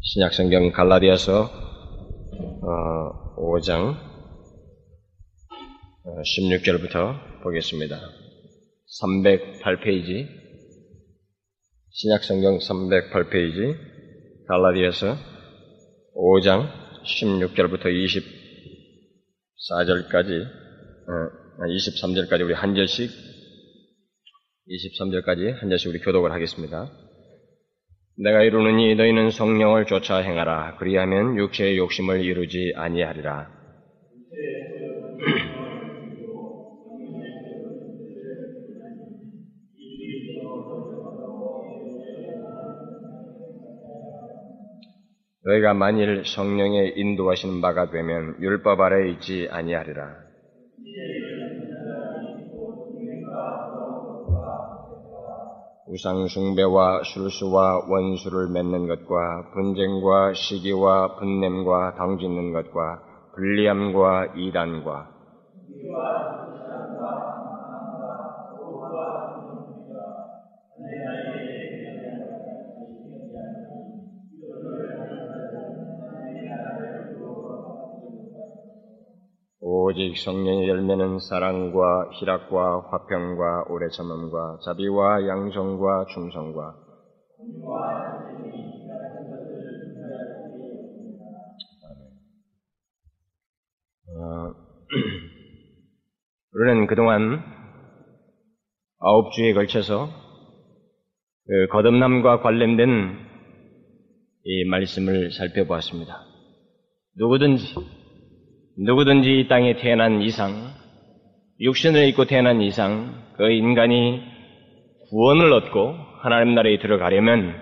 신약성경 갈라디아서 어, 5장 16절부터 어, 보겠습니다. 308페이지 신약성경 308페이지 갈라디아서 5장 16절부터 24절까지 어, 23절까지 우리 한 절씩 23절까지 한 절씩 우리 교독을 하겠습니다. 내가 이루느니 너희는 성령을 쫓아 행하라. 그리하면 육체의 욕심을 이루지 아니하리라. 너희가 만일 성령의 인도하시는 바가 되면 율법 아래 있지 아니하리라. 우상숭배와 술수와 원수를 맺는 것과 분쟁과 시기와 분냄과 당짓는 것과 불리함과 이단과 오직 성령의 열매는 사랑과 희락과 화평과 오래 참음과 자비와 양성과 충성과 어, 우리는 그동안 아홉 주에 걸쳐서 그 거듭남과 관련된 이 말씀을 살펴보았습니다. 누구든지 누구든지 이 땅에 태어난 이상, 육신을 입고 태어난 이상, 그 인간이 구원을 얻고 하나님 나라에 들어가려면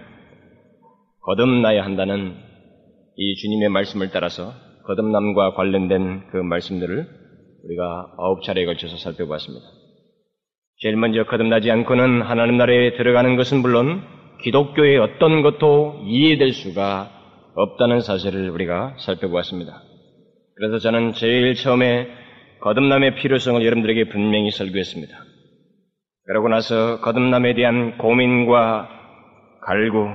거듭나야 한다는 이 주님의 말씀을 따라서 거듭남과 관련된 그 말씀들을 우리가 아홉 차례에 걸쳐서 살펴보았습니다. 제일 먼저 거듭나지 않고는 하나님 나라에 들어가는 것은 물론 기독교의 어떤 것도 이해될 수가 없다는 사실을 우리가 살펴보았습니다. 그래서 저는 제일 처음에 거듭남의 필요성을 여러분들에게 분명히 설교했습니다. 그러고 나서 거듭남에 대한 고민과 갈구,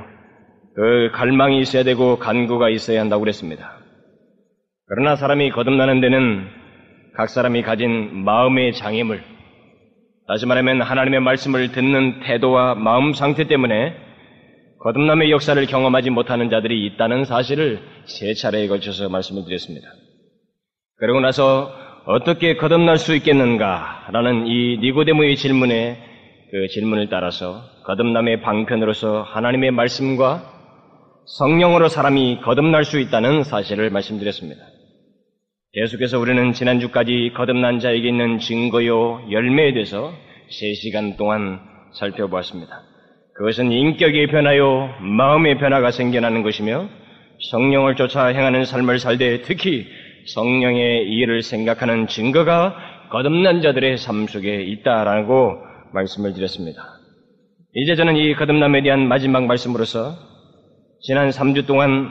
그 갈망이 있어야 되고 간구가 있어야 한다고 그랬습니다. 그러나 사람이 거듭나는 데는 각 사람이 가진 마음의 장애물, 다시 말하면 하나님의 말씀을 듣는 태도와 마음 상태 때문에 거듭남의 역사를 경험하지 못하는 자들이 있다는 사실을 세 차례에 걸쳐서 말씀을 드렸습니다. 그러고 나서 어떻게 거듭날 수 있겠는가라는 이 니고데모의 질문에 그 질문을 따라서 거듭남의 방편으로서 하나님의 말씀과 성령으로 사람이 거듭날 수 있다는 사실을 말씀드렸습니다. 계속해서 우리는 지난주까지 거듭난 자에게 있는 증거요 열매에 대해서 3시간 동안 살펴보았습니다. 그것은 인격의 변화요 마음의 변화가 생겨나는 것이며 성령을 쫓아 행하는 삶을 살때 특히 성령의 일을 생각하는 증거가 거듭난 자들의 삶 속에 있다라고 말씀을 드렸습니다. 이제 저는 이 거듭남에 대한 마지막 말씀으로서 지난 3주 동안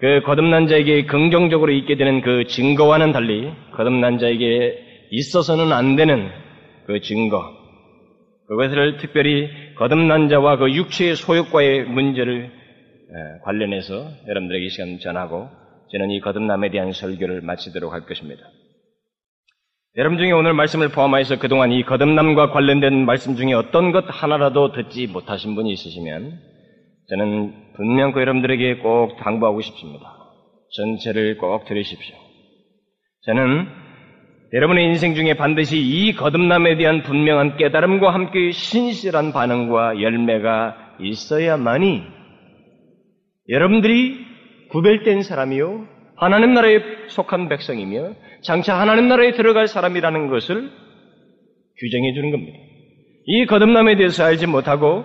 그 거듭난 자에게 긍정적으로 있게 되는 그 증거와는 달리 거듭난 자에게 있어서는 안 되는 그 증거, 그것을 특별히 거듭난 자와 그 육체의 소욕과의 문제를 관련해서 여러분들에게 이 시간 전하고 저는 이 거듭남에 대한 설교를 마치도록 할 것입니다. 여러분 중에 오늘 말씀을 포함하여서 그동안 이 거듭남과 관련된 말씀 중에 어떤 것 하나라도 듣지 못하신 분이 있으시면 저는 분명히 여러분들에게 꼭 당부하고 싶습니다. 전체를 꼭 들으십시오. 저는 여러분의 인생 중에 반드시 이 거듭남에 대한 분명한 깨달음과 함께 신실한 반응과 열매가 있어야만이 여러분들이 구별된 사람이요. 하나님 나라에 속한 백성이며 장차 하나님 나라에 들어갈 사람이라는 것을 규정해 주는 겁니다. 이 거듭남에 대해서 알지 못하고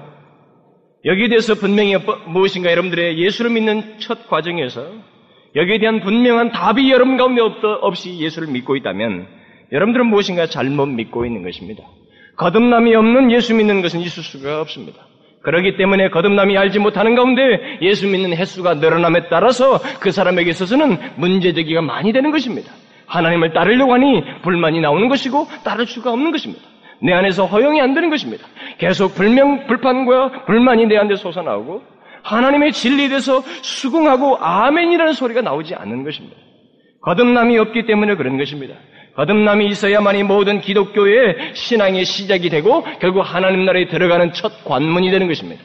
여기에 대해서 분명히 무엇인가 여러분들의 예수를 믿는 첫 과정에서 여기에 대한 분명한 답이 여러분 가운데 없이 예수를 믿고 있다면 여러분들은 무엇인가 잘못 믿고 있는 것입니다. 거듭남이 없는 예수 믿는 것은 있을 수가 없습니다. 그렇기 때문에 거듭남이 알지 못하는 가운데 예수 믿는 횟수가 늘어남에 따라서 그 사람에게 있어서는 문제되기가 많이 되는 것입니다. 하나님을 따르려고 하니 불만이 나오는 것이고 따를 수가 없는 것입니다. 내 안에서 허용이 안 되는 것입니다. 계속 불명, 불판과 불만이 내 안에 솟아나오고 하나님의 진리에 대해서 수긍하고 아멘이라는 소리가 나오지 않는 것입니다. 거듭남이 없기 때문에 그런 것입니다. 거듭남이 있어야만이 모든 기독교의 신앙의 시작이 되고 결국 하나님 나라에 들어가는 첫 관문이 되는 것입니다.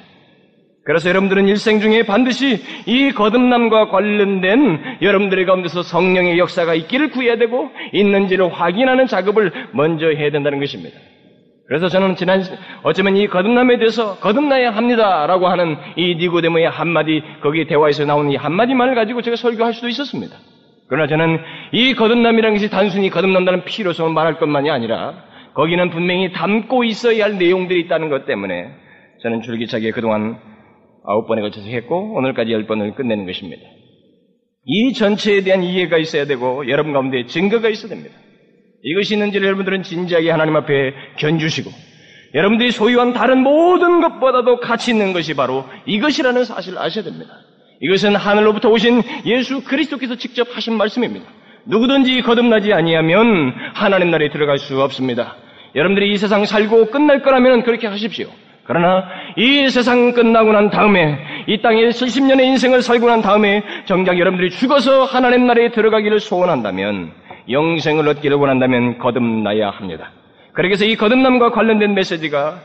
그래서 여러분들은 일생 중에 반드시 이 거듭남과 관련된 여러분들의 가운데서 성령의 역사가 있기를 구해야 되고 있는지를 확인하는 작업을 먼저 해야 된다는 것입니다. 그래서 저는 지난 어쩌면 이 거듭남에 대해서 거듭나야 합니다라고 하는 이 니고데모의 한마디 거기 대화에서 나온 이 한마디만을 가지고 제가 설교할 수도 있었습니다. 그러나 저는 이 거듭남이라는 것이 단순히 거듭난다는 필요성을 말할 것만이 아니라 거기는 분명히 담고 있어야 할 내용들이 있다는 것 때문에 저는 줄기차게 그동안 아홉 번에 걸쳐서 했고 오늘까지 열 번을 끝내는 것입니다. 이 전체에 대한 이해가 있어야 되고 여러분 가운데 증거가 있어야 됩니다. 이것이 있는지를 여러분들은 진지하게 하나님 앞에 견주시고 여러분들이 소유한 다른 모든 것보다도 가치 있는 것이 바로 이것이라는 사실을 아셔야 됩니다. 이것은 하늘로부터 오신 예수 그리스도께서 직접 하신 말씀입니다. 누구든지 거듭나지 아니하면 하나님 나라에 들어갈 수 없습니다. 여러분들이 이 세상 살고 끝날 거라면 그렇게 하십시오. 그러나 이 세상 끝나고 난 다음에 이 땅에 70년의 인생을 살고 난 다음에 정작 여러분들이 죽어서 하나님 나라에 들어가기를 소원한다면 영생을 얻기를 원한다면 거듭나야 합니다. 그래서 이 거듭남과 관련된 메시지가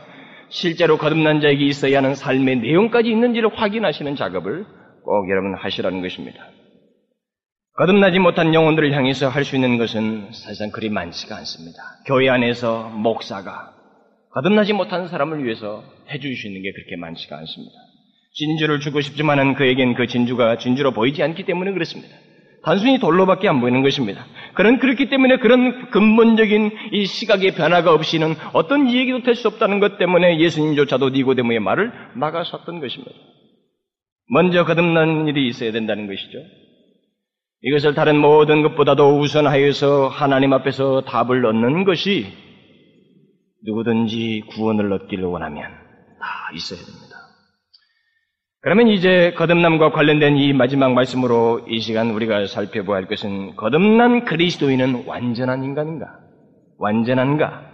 실제로 거듭난 자에게 있어야 하는 삶의 내용까지 있는지를 확인하시는 작업을 꼭 여러분 하시라는 것입니다. 거듭나지 못한 영혼들을 향해서 할 수 있는 것은 사실상 그리 많지가 않습니다. 교회 안에서 목사가 거듭나지 못한 사람을 위해서 있는 게 그렇게 많지가 않습니다. 진주를 주고 싶지만은 그에겐 그 진주가 진주로 보이지 않기 때문에 그렇습니다. 단순히 돌로밖에 안 보이는 것입니다. 그런 그렇기 때문에 그런 근본적인 이 시각의 변화가 없이는 어떤 얘기도 될 수 없다는 것 때문에 예수님조차도 니고데모의 말을 막아섰던 것입니다. 먼저 거듭난 일이 있어야 된다는 것이죠. 이것을 다른 모든 것보다도 우선하여서 하나님 앞에서 답을 얻는 것이 누구든지 구원을 얻기를 원하면 다 있어야 됩니다. 그러면 이제 거듭남과 관련된 이 마지막 말씀으로 이 시간 우리가 살펴보아야 할 것은 거듭난 그리스도인은 완전한 인간인가? 완전한가?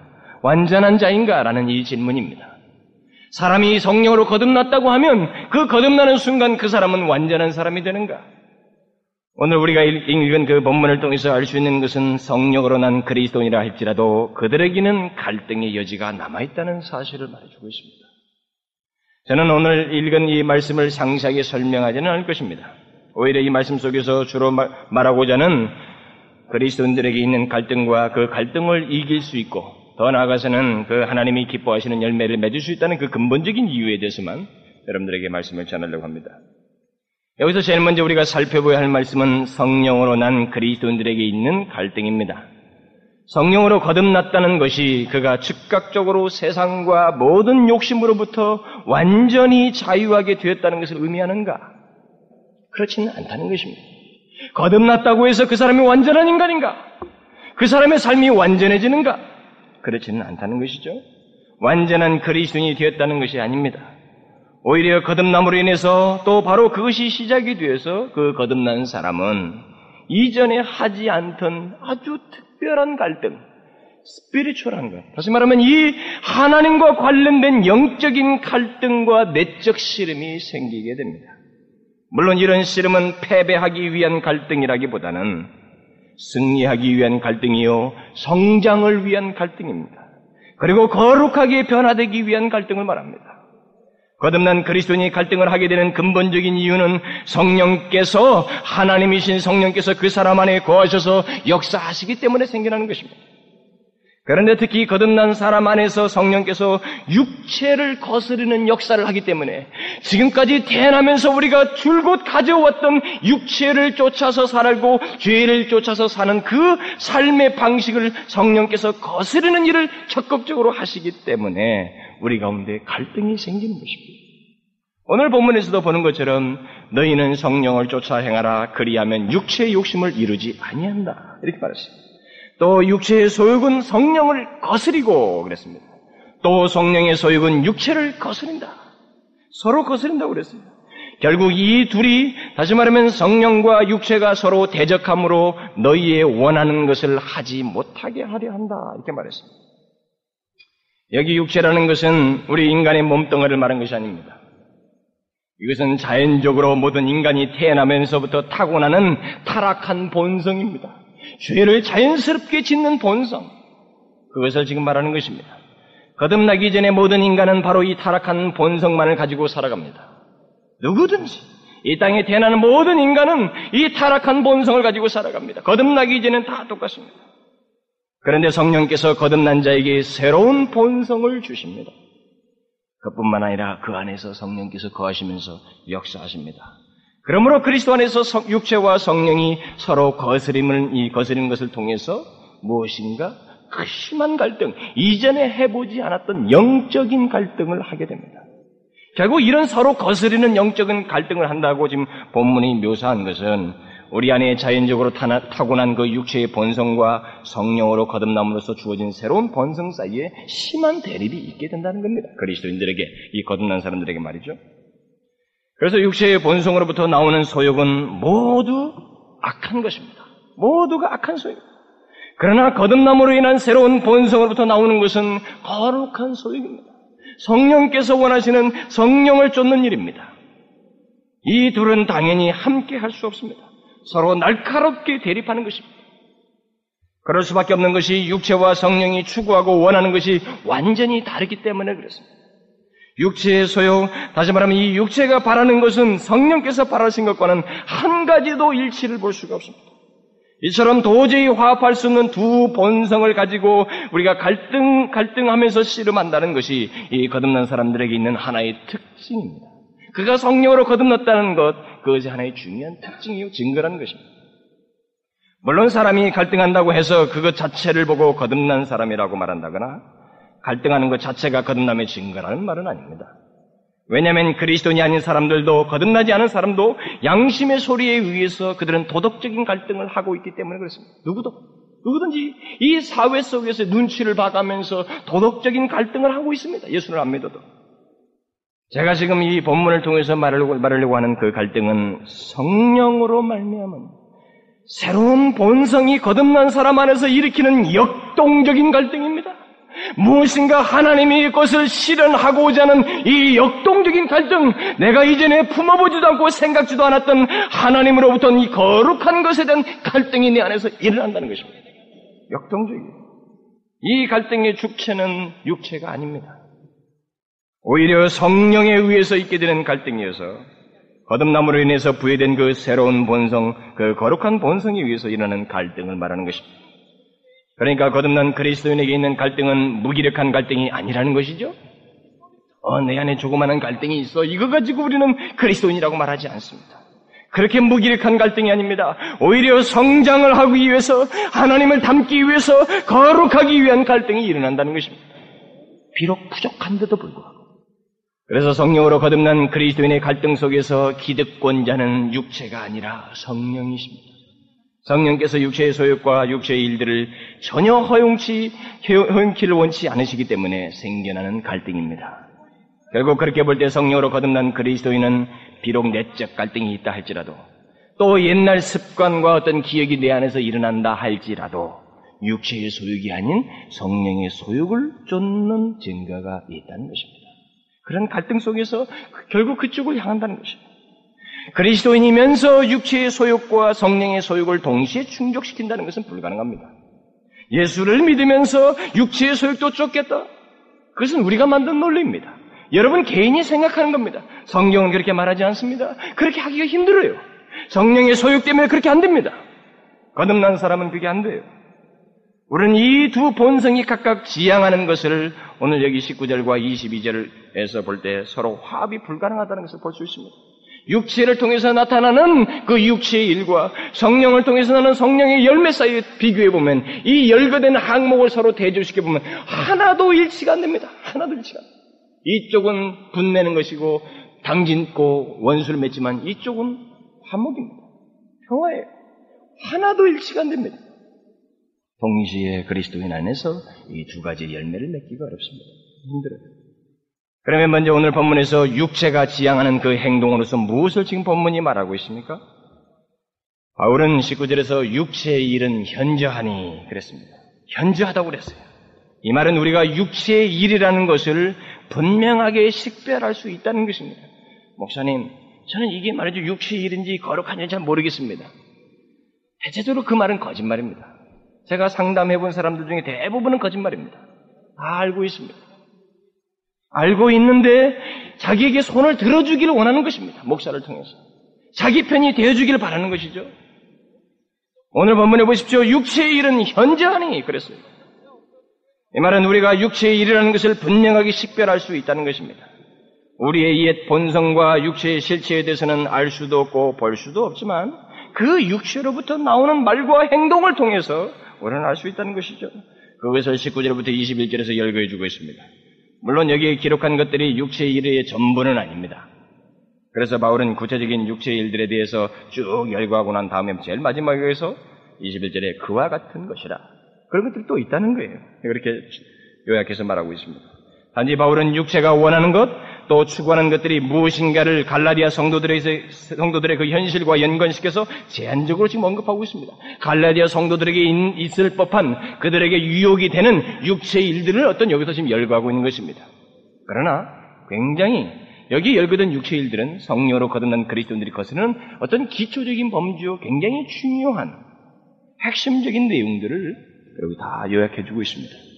완전한 자인가? 라는 이 질문입니다. 사람이 성령으로 거듭났다고 하면 그 거듭나는 순간 그 사람은 완전한 사람이 되는가? 오늘 우리가 읽은 그 본문을 통해서 알 수 있는 것은 성령으로 난 그리스도인이라 할지라도 그들에게는 갈등의 여지가 남아있다는 사실을 말해주고 있습니다. 저는 오늘 읽은 이 말씀을 상세하게 설명하지는 않을 것입니다. 오히려 이 말씀 속에서 주로 말하고자 하는 그리스도인들에게 있는 갈등과 그 갈등을 이길 수 있고 더 나아가서는 그 하나님이 기뻐하시는 열매를 맺을 수 있다는 그 근본적인 이유에 대해서만 여러분들에게 말씀을 전하려고 합니다. 여기서 제일 먼저 우리가 살펴봐야 할 말씀은 성령으로 난 그리스도인들에게 있는 갈등입니다. 성령으로 거듭났다는 것이 그가 즉각적으로 세상과 모든 욕심으로부터 완전히 자유하게 되었다는 것을 의미하는가? 그렇지는 않다는 것입니다. 거듭났다고 해서 그 사람이 완전한 인간인가? 그 사람의 삶이 완전해지는가? 그렇지는 않다는 것이죠. 완전한 그리스도인이 되었다는 것이 아닙니다. 오히려 거듭남으로 인해서 또 바로 그것이 시작이 되어서 그 거듭난 사람은 이전에 하지 않던 아주 특별한 갈등, 스피리추얼한 것. 다시 말하면 이 하나님과 관련된 영적인 갈등과 내적 씨름이 생기게 됩니다. 물론 이런 씨름은 패배하기 위한 갈등이라기보다는 승리하기 위한 갈등이요, 성장을 위한 갈등입니다. 그리고 거룩하게 변화되기 위한 갈등을 말합니다. 거듭난 그리스도인이 갈등을 하게 되는 근본적인 이유는 성령께서 하나님이신 성령께서 그 사람 안에 거하셔서 역사하시기 때문에 생겨나는 것입니다. 그런데 특히 거듭난 사람 안에서 성령께서 육체를 거스르는 역사를 하기 때문에 지금까지 태어나면서 우리가 줄곧 가져왔던 육체를 쫓아서 살고 죄를 쫓아서 사는 그 삶의 방식을 성령께서 거스르는 일을 적극적으로 하시기 때문에 우리 가운데 갈등이 생기는 것입니다. 오늘 본문에서도 보는 것처럼 너희는 성령을 쫓아 행하라 그리하면 육체의 욕심을 이루지 아니한다 이렇게 말했습니다. 또 육체의 소욕은 성령을 거스리고 그랬습니다. 또 성령의 소욕은 육체를 거스린다. 서로 거스린다고 그랬습니다. 결국 이 둘이 다시 말하면 성령과 육체가 서로 대적함으로 너희의 원하는 것을 하지 못하게 하려 한다. 이렇게 말했습니다. 여기 육체라는 것은 우리 인간의 몸뚱아리를 말한 것이 아닙니다. 이것은 자연적으로 모든 인간이 태어나면서부터 타고나는 타락한 본성입니다. 죄를 자연스럽게 짓는 본성. 그것을 지금 말하는 것입니다. 거듭나기 전에 모든 인간은 바로 이 타락한 본성만을 가지고 살아갑니다. 누구든지 이 땅에 태어나는 모든 인간은 이 타락한 본성을 가지고 살아갑니다. 거듭나기 전에는 다 똑같습니다. 그런데 성령께서 거듭난 자에게 새로운 본성을 주십니다. 그뿐만 아니라 그 안에서 성령께서 거하시면서 역사하십니다. 그러므로 그리스도 안에서 육체와 성령이 서로 거스림을 이 거스리는 것을 통해서 무엇인가 그 심한 갈등, 이전에 해보지 않았던 영적인 갈등을 하게 됩니다. 결국 이런 서로 거스리는 영적인 갈등을 한다고 지금 본문이 묘사한 것은 우리 안에 자연적으로 타고난 그 육체의 본성과 성령으로 거듭남으로써 주어진 새로운 본성 사이에 심한 대립이 있게 된다는 겁니다. 그리스도인들에게, 이 거듭난 사람들에게 말이죠. 그래서 육체의 본성으로부터 나오는 소욕은 모두 악한 것입니다. 모두가 악한 소욕. 그러나 거듭남으로 인한 새로운 본성으로부터 나오는 것은 거룩한 소욕입니다. 성령께서 원하시는 성령을 쫓는 일입니다. 이 둘은 당연히 함께 할 수 없습니다. 서로 날카롭게 대립하는 것입니다. 그럴 수밖에 없는 것이 육체와 성령이 추구하고 원하는 것이 완전히 다르기 때문에 그렇습니다. 육체의 소용, 다시 말하면 이 육체가 바라는 것은 성령께서 바라신 것과는 한 가지도 일치를 볼 수가 없습니다. 이처럼 도저히 화합할 수 없는 두 본성을 가지고 우리가 갈등, 갈등하면서 씨름한다는 것이 이 거듭난 사람들에게 있는 하나의 특징입니다. 그가 성령으로 거듭났다는 것, 그것이 하나의 중요한 특징이요, 증거라는 것입니다. 물론 사람이 갈등한다고 해서 그것 자체를 보고 거듭난 사람이라고 말한다거나 갈등하는 것 자체가 거듭남의 증거라는 말은 아닙니다. 왜냐하면 그리스도인이 아닌 사람들도 거듭나지 않은 사람도 양심의 소리에 의해서 그들은 도덕적인 갈등을 하고 있기 때문에 그렇습니다. 누구도 누구든지 이 사회 속에서 눈치를 봐가면서 도덕적인 갈등을 하고 있습니다. 예수를 안 믿어도. 제가 지금 이 본문을 통해서 말하려고, 말하려고 하는 그 갈등은 성령으로 말미암은 새로운 본성이 거듭난 사람 안에서 일으키는 역동적인 갈등입니다. 무엇인가 하나님이 것을 실현하고자 하는 이 역동적인 갈등, 내가 이전에 품어보지도 않고 생각지도 않았던 하나님으로부터 이 거룩한 것에 대한 갈등이 내 안에서 일어난다는 것입니다. 역동적이에요. 이 갈등의 주체는 육체가 아닙니다. 오히려 성령에 의해서 있게 되는 갈등이어서 거듭남으로 인해서 부여된 그 새로운 본성, 그 거룩한 본성에 의해서 일어나는 갈등을 말하는 것입니다. 그러니까 거듭난 그리스도인에게 있는 갈등은 무기력한 갈등이 아니라는 것이죠. 어, 내 안에 조그마한 갈등이 있어. 이거 가지고 우리는 그리스도인이라고 말하지 않습니다. 그렇게 무기력한 갈등이 아닙니다. 오히려 성장을 하기 위해서 하나님을 닮기 위해서 거룩하기 위한 갈등이 일어난다는 것입니다. 비록 부족한데도 불구하고. 그래서 성령으로 거듭난 그리스도인의 갈등 속에서 기득권자는 육체가 아니라 성령이십니다. 성령께서 육체의 소욕과 육체의 일들을 전혀 허용치, 허용키를 원치 않으시기 때문에 생겨나는 갈등입니다. 결국 그렇게 볼 때 성령으로 거듭난 그리스도인은 비록 내적 갈등이 있다 할지라도 또 옛날 습관과 어떤 기억이 내 안에서 일어난다 할지라도 육체의 소욕이 아닌 성령의 소욕을 쫓는 증거가 있다는 것입니다. 그런 갈등 속에서 결국 그쪽을 향한다는 것입니다. 그리스도인이면서 육체의 소욕과 성령의 소욕을 동시에 충족시킨다는 것은 불가능합니다. 예수를 믿으면서 육체의 소욕도 쫓겠다? 그것은 우리가 만든 논리입니다. 여러분 개인이 생각하는 겁니다. 성경은 그렇게 말하지 않습니다. 그렇게 하기가 힘들어요. 성령의 소욕 때문에 그렇게 안 됩니다. 거듭난 사람은 그게 안 돼요. 우리는 이 두 본성이 각각 지향하는 것을 오늘 여기 19절과 22절에서 볼 때 서로 화합이 불가능하다는 것을 볼 수 있습니다. 육체를 통해서 나타나는 그 육체의 일과 성령을 통해서 나는 성령의 열매 사이에 비교해 보면 이 열거된 항목을 서로 대조시켜 보면 하나도 일치가 안 됩니다. 하나도 일치가. 이쪽은 분내는 것이고 당진고 원수를 맺지만 이쪽은 화목입니다. 평화예요. 하나도 일치가 안 됩니다. 동시에 그리스도인 안에서 이 두 가지 열매를 맺기가 어렵습니다. 힘들어요. 그러면 먼저 오늘 본문에서 육체가 지향하는 그 행동으로서 무엇을 지금 본문이 말하고 있습니까? 바울은 19절에서 육체의 일은 현저하니 그랬습니다. 현저하다고 그랬어요. 이 말은 우리가 육체의 일이라는 것을 분명하게 식별할 수 있다는 것입니다. 목사님, 저는 이게 말이죠. 육체의 일인지 거룩한 일인지 잘 모르겠습니다. 대체적으로 그 말은 거짓말입니다. 제가 상담해 본 사람들 중에 대부분은 거짓말입니다. 다 알고 있습니다. 알고 있는데 자기에게 손을 들어주기를 원하는 것입니다. 목사를 통해서. 자기 편이 되어주기를 바라는 것이죠. 오늘 본문에 보십시오. 육체의 일은 현저하니 그랬어요. 이 말은 우리가 육체의 일이라는 것을 분명하게 식별할 수 있다는 것입니다. 우리의 옛 본성과 육체의 실체에 대해서는 알 수도 없고 볼 수도 없지만 그 육체로부터 나오는 말과 행동을 통해서 우리는 알 수 있다는 것이죠. 그것을 19절부터 21절에서 열거해 주고 있습니다. 물론 여기에 기록한 것들이 육체의 일의 전부는 아닙니다. 그래서 바울은 구체적인 육체의 일들에 대해서 쭉 열거하고 난 다음에 제일 마지막에서 21절에 그와 같은 것이라. 그런 것들이 또 있다는 거예요. 그렇게 요약해서 말하고 있습니다. 단지 바울은 육체가 원하는 것, 또 추구하는 것들이 무엇인가를 갈라디아 성도들의, 성도들의 그 현실과 연관시켜서 제한적으로 지금 언급하고 있습니다. 갈라디아 성도들에게 있을 법한 그들에게 유혹이 되는 육체의 일들을 어떤 여기서 지금 열거하고 있는 것입니다. 그러나 굉장히 여기 열거된 육체의 일들은 성령으로 거듭난 그리스도인들이 거스르는 어떤 기초적인 범주요 굉장히 중요한 핵심적인 내용들을 여기 다 요약해주고 있습니다.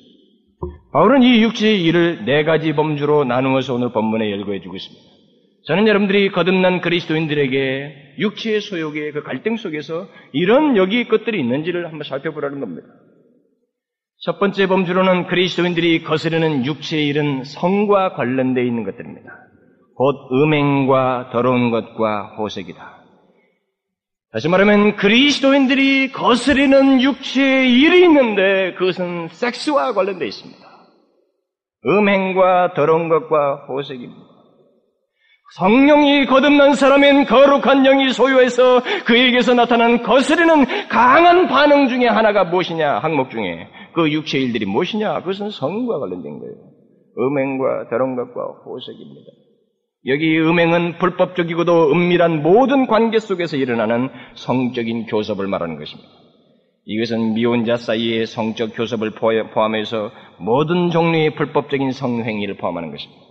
바울은 이 육체의 일을 네 가지 범주로 나누어서 오늘 본문에 열거해 주고 있습니다. 저는 여러분들이 거듭난 그리스도인들에게 육체의 소욕의 그 갈등 속에서 이런 여기 것들이 있는지를 한번 살펴보라는 겁니다. 첫 번째 범주로는 그리스도인들이 거스르는 육체의 일은 성과 관련되어 있는 것들입니다. 곧 음행과 더러운 것과 호색이다. 다시 말하면 그리스도인들이 거스리는 육체의 일이 있는데 그것은 섹스와 관련되어 있습니다. 음행과 더러운 것과 호색입니다. 성령이 거듭난 사람인 거룩한 영이 소유해서 그에게서 나타난 거스리는 강한 반응 중에 하나가 무엇이냐? 항목 중에 그 육체의 일들이 무엇이냐? 그것은 성과 관련된 거예요. 음행과 더러운 것과 호색입니다. 여기 음행은 불법적이고도 은밀한 모든 관계 속에서 일어나는 성적인 교섭을 말하는 것입니다. 이것은 미혼자 사이의 성적 교섭을 포함해서 모든 종류의 불법적인 성행위를 포함하는 것입니다.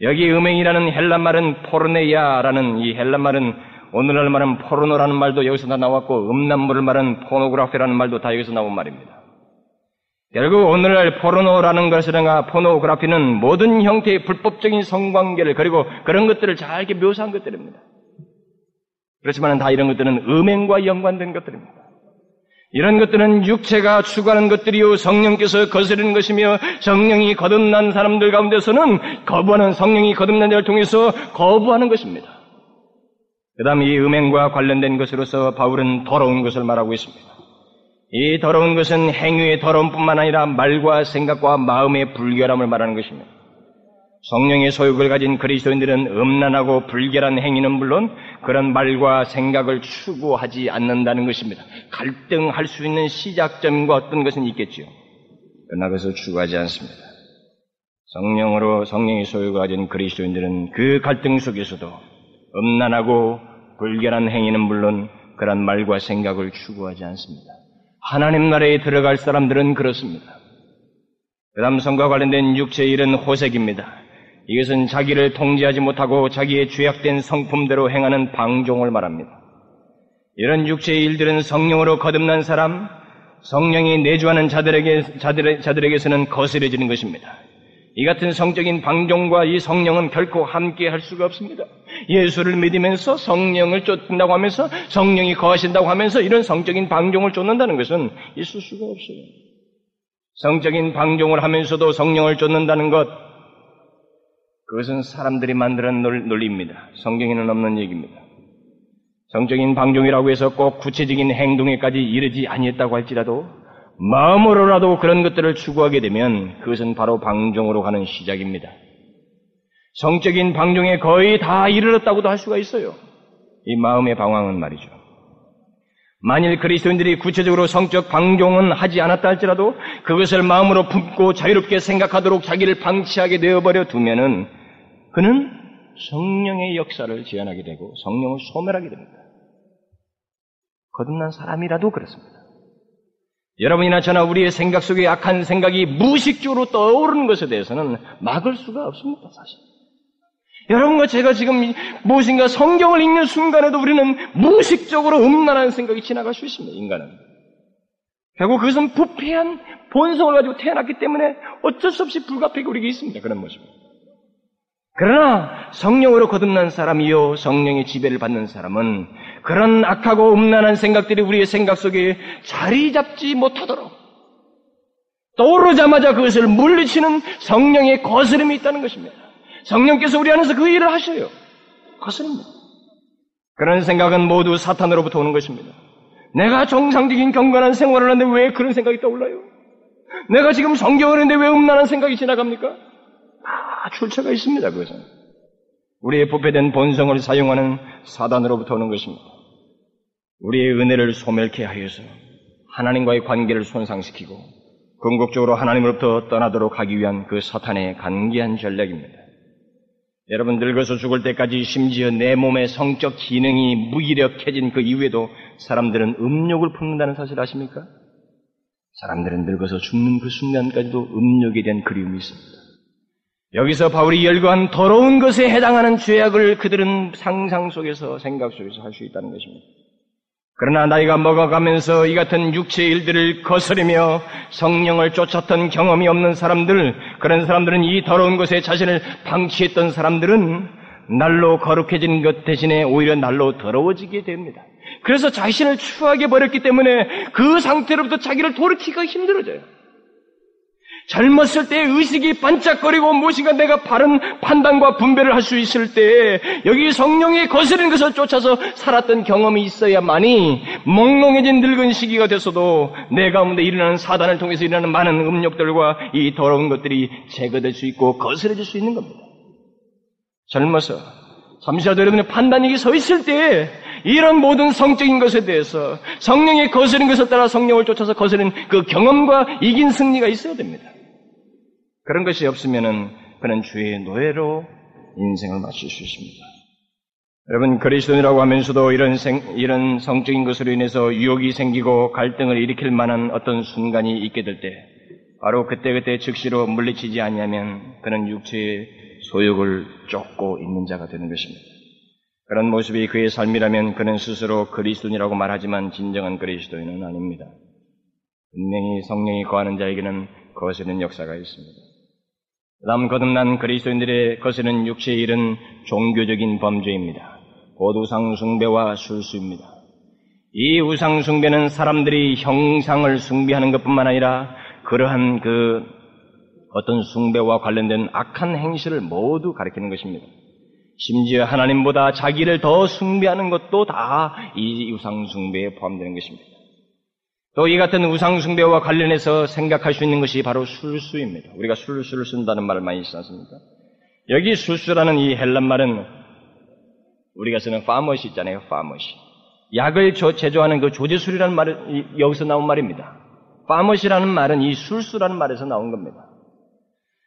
여기 음행이라는 헬라 말은 포르네야라는 이 헬라 말은 오늘날 말은 포르노라는 말도 여기서 다 나왔고 음란물을 말은 pornography라는 말도 다 여기서 나온 말입니다. 결국 오늘날 포르노라는 것이나 포노그라피는 모든 형태의 불법적인 성관계를 그리고 그런 것들을 잘게 묘사한 것들입니다. 그렇지만 다 이런 것들은 음행과 연관된 것들입니다. 이런 것들은 육체가 추구하는 것들이요 성령께서 거스르는 것이며 성령이 거듭난 사람들 가운데서는 거부하는 성령이 거듭난 자를 통해서 거부하는 것입니다. 그 다음 이 음행과 관련된 것으로서 바울은 더러운 것을 말하고 있습니다. 이 더러운 것은 행위의 더러움뿐만 아니라 말과 생각과 마음의 불결함을 말하는 것입니다. 성령의 소욕을 가진 그리스도인들은 음란하고 불결한 행위는 물론 그런 말과 생각을 추구하지 않는다는 것입니다. 갈등할 수 있는 시작점과 어떤 것은 있겠지요. 그러나 그것을 추구하지 않습니다. 성령으로 성령의 소욕을 가진 그리스도인들은 그 갈등 속에서도 음란하고 불결한 행위는 물론 그런 말과 생각을 추구하지 않습니다. 하나님 나라에 들어갈 사람들은 그렇습니다. 그 다음 성과 관련된 육체의 일은 호색입니다. 이것은 자기를 통제하지 못하고 자기의 죄악된 성품대로 행하는 방종을 말합니다. 이런 육체의 일들은 성령으로 거듭난 사람, 성령이 내주하는 자들에게, 자들, 자들에게서는 거스려지는 것입니다. 이 같은 성적인 방종과 이 성령은 결코 함께 할 수가 없습니다. 예수를 믿으면서 성령을 쫓는다고 하면서 성령이 거하신다고 하면서 이런 성적인 방종을 쫓는다는 것은 있을 수가 없어요. 성적인 방종을 하면서도 성령을 쫓는다는 것, 그것은 사람들이 만드는 논리입니다. 성경에는 없는 얘기입니다. 성적인 방종이라고 해서 꼭 구체적인 행동에까지 이르지 아니했다고 할지라도 마음으로라도 그런 것들을 추구하게 되면 그것은 바로 방종으로 가는 시작입니다. 성적인 방종에 거의 다 이르렀다고도 할 수가 있어요. 이 마음의 방황은 말이죠. 만일 그리스도인들이 구체적으로 성적 방종은 하지 않았다 할지라도 그것을 마음으로 품고 자유롭게 생각하도록 자기를 방치하게 되어버려 두면은 그는 성령의 역사를 제한하게 되고 성령을 소멸하게 됩니다. 거듭난 사람이라도 그렇습니다. 여러분이나 저나 우리의 생각 속에 악한 생각이 무의식적으로 떠오르는 것에 대해서는 막을 수가 없습니다, 사실. 여러분과 제가 지금 무엇인가 성경을 읽는 순간에도 우리는 무의식적으로 음란한 생각이 지나갈 수 있습니다, 인간은. 결국 그것은 부패한 본성을 가지고 태어났기 때문에 어쩔 수 없이 불가피하게 우리에게 있습니다, 그런 모습. 그러나 성령으로 거듭난 사람이요 성령의 지배를 받는 사람은 그런 악하고 음란한 생각들이 우리의 생각 속에 자리 잡지 못하도록 떠오르자마자 그것을 물리치는 성령의 거스름이 있다는 것입니다. 성령께서 우리 안에서 그 일을 하셔요. 거스릅니다. 그런 생각은 모두 사탄으로부터 오는 것입니다. 내가 정상적인 경건한 생활을 하는데 왜 그런 생각이 떠올라요? 내가 지금 성경을 했는데 왜 음란한 생각이 지나갑니까? 다 출처가 있습니다, 그것은. 우리의 부패된 본성을 사용하는 사단으로부터 오는 것입니다. 우리의 은혜를 소멸케 하여서 하나님과의 관계를 손상시키고 궁극적으로 하나님으로부터 떠나도록 하기 위한 그 사탄의 간기한 전략입니다. 여러분 늙어서 죽을 때까지 심지어 내 몸의 성적 기능이 무기력해진 그 이후에도 사람들은 음욕을 품는다는 사실 아십니까? 사람들은 늙어서 죽는 그 순간까지도 음욕에 대한 그리움이 있습니다. 여기서 바울이 열거한 더러운 것에 해당하는 죄악을 그들은 상상 속에서 생각 속에서 할 수 있다는 것입니다. 그러나 나이가 먹어가면서 이 같은 육체의 일들을 거스르며 성령을 쫓았던 경험이 없는 사람들, 그런 사람들은 이 더러운 것에 자신을 방치했던 사람들은 날로 거룩해진 것 대신에 오히려 날로 더러워지게 됩니다. 그래서 자신을 추하게 버렸기 때문에 그 상태로부터 자기를 돌이키기가 힘들어져요. 젊었을 때 의식이 반짝거리고 무엇인가 내가 바른 판단과 분별을 할수 있을 때 여기 성령의 거스르는 것을 쫓아서 살았던 경험이 있어야만이 몽롱해진 늙은 시기가 됐어도 내 가운데 일어나는 사단을 통해서 일어나는 많은 음욕들과 이 더러운 것들이 제거될 수 있고 거스러질 수 있는 겁니다. 젊어서 잠시라도 여러분의 판단력이 서 있을 때 이런 모든 성적인 것에 대해서 성령의 거스른 것을 따라 성령을 쫓아서 거스른 그 경험과 이긴 승리가 있어야 됩니다. 그런 것이 없으면은 그는 주의 노예로 인생을 마칠 수 있습니다. 여러분 그리스도인이라고 하면서도 이런 생, 이런 성적인 것으로 인해서 유혹이 생기고 갈등을 일으킬 만한 어떤 순간이 있게 될 때 바로 그때 그때 즉시로 물리치지 아니하면 그는 육체의 소욕을 쫓고 있는 자가 되는 것입니다. 그런 모습이 그의 삶이라면 그는 스스로 그리스도인이라고 말하지만 진정한 그리스도인은 아닙니다. 분명히 성령이 거하는 자에게는 거스는 역사가 있습니다. 남 거듭난 그리스도인들의 거스는 육체의 일은 종교적인 범죄입니다. 곧 우상숭배와 술수입니다. 이 우상숭배는 사람들이 형상을 숭배하는 것뿐만 아니라 그러한 그 어떤 숭배와 관련된 악한 행실을 모두 가리키는 것입니다. 심지어 하나님보다 자기를 더 숭배하는 것도 다 이 우상숭배에 포함되는 것입니다. 또 이 같은 우상숭배와 관련해서 생각할 수 있는 것이 바로 술수입니다. 우리가 술수를 쓴다는 말을 많이 쓰지 않습니까? 여기 술수라는 이 헬란 말은 우리가 쓰는 파머시 있잖아요, 파머시. 약을 제조하는 그 조제술이라는 말은 여기서 나온 말입니다. 파머시라는 말은 이 술수라는 말에서 나온 겁니다.